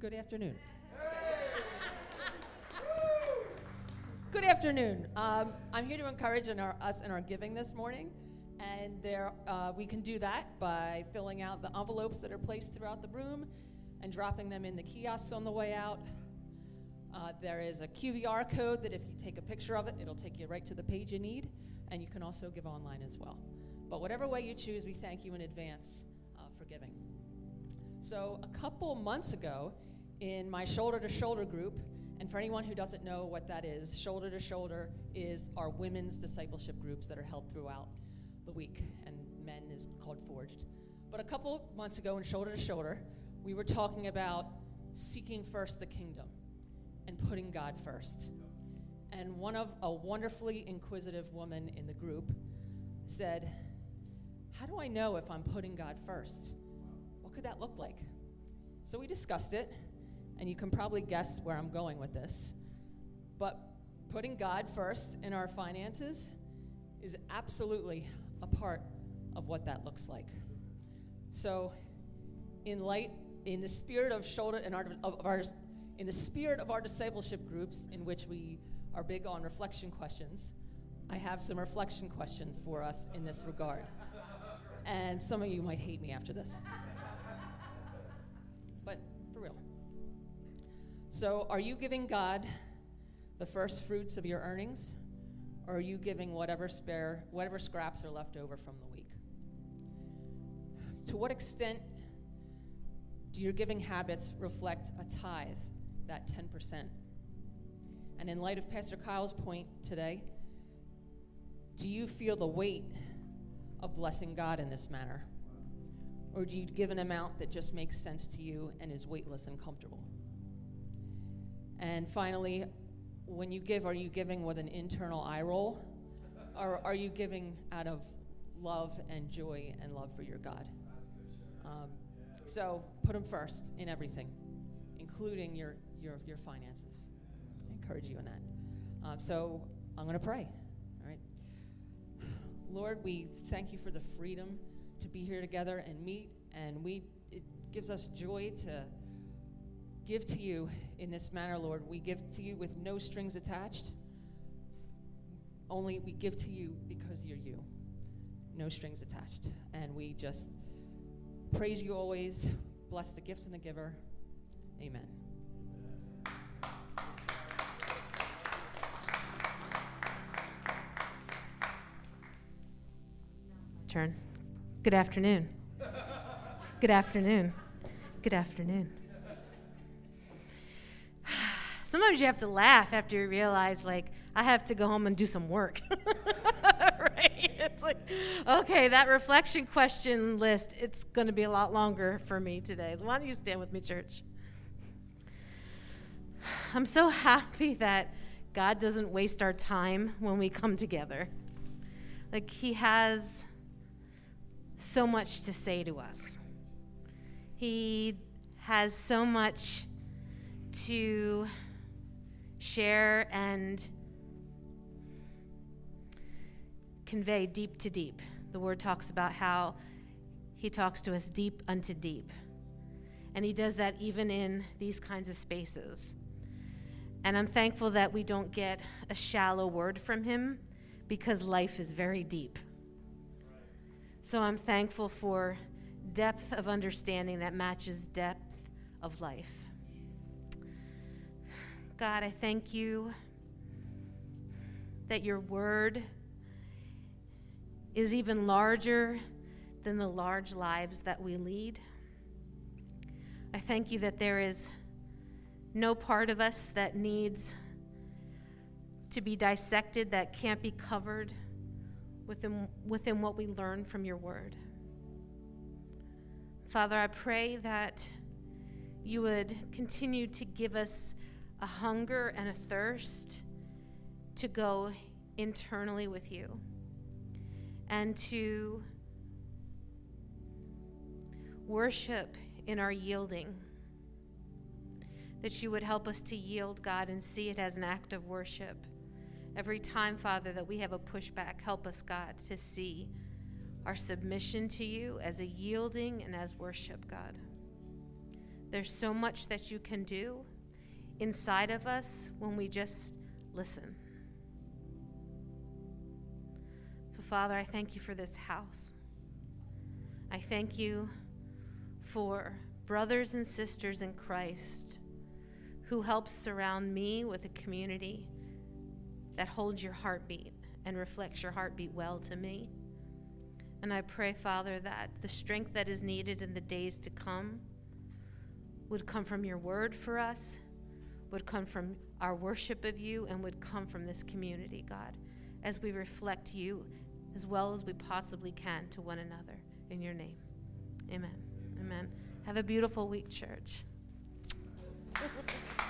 Good afternoon. Good afternoon. Um, I'm here to encourage in our, us in our giving this morning, and there uh, we can do that by filling out the envelopes that are placed throughout the room and dropping them in the kiosks on the way out. Uh, there is a QVR code that if you take a picture of it, it'll take you right to the page you need, and you can also give online as well. But whatever way you choose, we thank you in advance uh, for giving. So, a couple months ago, in my shoulder to shoulder group, and for anyone who doesn't know what that is, shoulder to shoulder is our women's discipleship groups that are held throughout the week, and men is called Forged. But a couple months ago, in shoulder to shoulder, we were talking about seeking first the kingdom and putting God first. And one of a wonderfully inquisitive woman in the group said, How do I know if I'm putting God first? What could that look like? So we discussed it, and you can probably guess where I'm going with this. But putting God first in our finances is absolutely a part of what that looks like. So, in light, in the spirit of shoulder and our, of our, in the spirit of our discipleship groups, in which we are big on reflection questions, I have some reflection questions for us in this regard. And some of you might hate me after this. So, are you giving God the first fruits of your earnings? Or are you giving whatever spare, whatever scraps are left over from the week? To what extent do your giving habits reflect a tithe, that 10%? And in light of Pastor Kyle's point today, do you feel the weight of blessing God in this manner? Or do you give an amount that just makes sense to you and is weightless and comfortable? And finally, when you give, are you giving with an internal eye roll? Or are you giving out of love and joy and love for your God? Um, so put Him first in everything, including your, your, your finances. I encourage you in that. Um, so I'm going to pray. All right. Lord, we thank you for the freedom to be here together and meet, and we it gives us joy to give to you in this manner, Lord. We give to you with no strings attached. Only we give to you because you're you. No strings attached. And we just praise you always. Bless the gift and the giver. Amen. Turn. Good afternoon. Good afternoon. Good afternoon. Sometimes you have to laugh after you realize, like, I have to go home and do some work. [laughs] right? It's like, okay, that reflection question list, it's going to be a lot longer for me today. Why don't you stand with me, church? [sighs] I'm so happy that God doesn't waste our time when we come together. Like, He has so much to say to us. He has so much to share and convey deep to deep. The word talks about how he talks to us deep unto deep. And he does that even in these kinds of spaces. And I'm thankful that we don't get a shallow word from him because life is very deep. So I'm thankful for depth of understanding that matches depth of life. God, I thank you that your word is even larger than the large lives that we lead. I thank you that there is no part of us that needs to be dissected, that can't be covered within, within what we learn from your word. Father, I pray that you would continue to give us a hunger and a thirst to go internally with you and to worship in our yielding. That you would help us to yield, God, and see it as an act of worship. Every time, Father, that we have a pushback, help us, God, to see our submission to you as a yielding and as worship, God. There's so much that you can do inside of us when we just listen. So, Father, I thank you for this house. I thank you for brothers and sisters in Christ who helps surround me with a community that holds your heartbeat and reflects your heartbeat well to me. And I pray, Father, that the strength that is needed in the days to come would come from your word for us, would come from our worship of you, and would come from this community, God, as we reflect you as well as we possibly can to one another. In your name. Amen. Amen. Have a beautiful week, church. [laughs]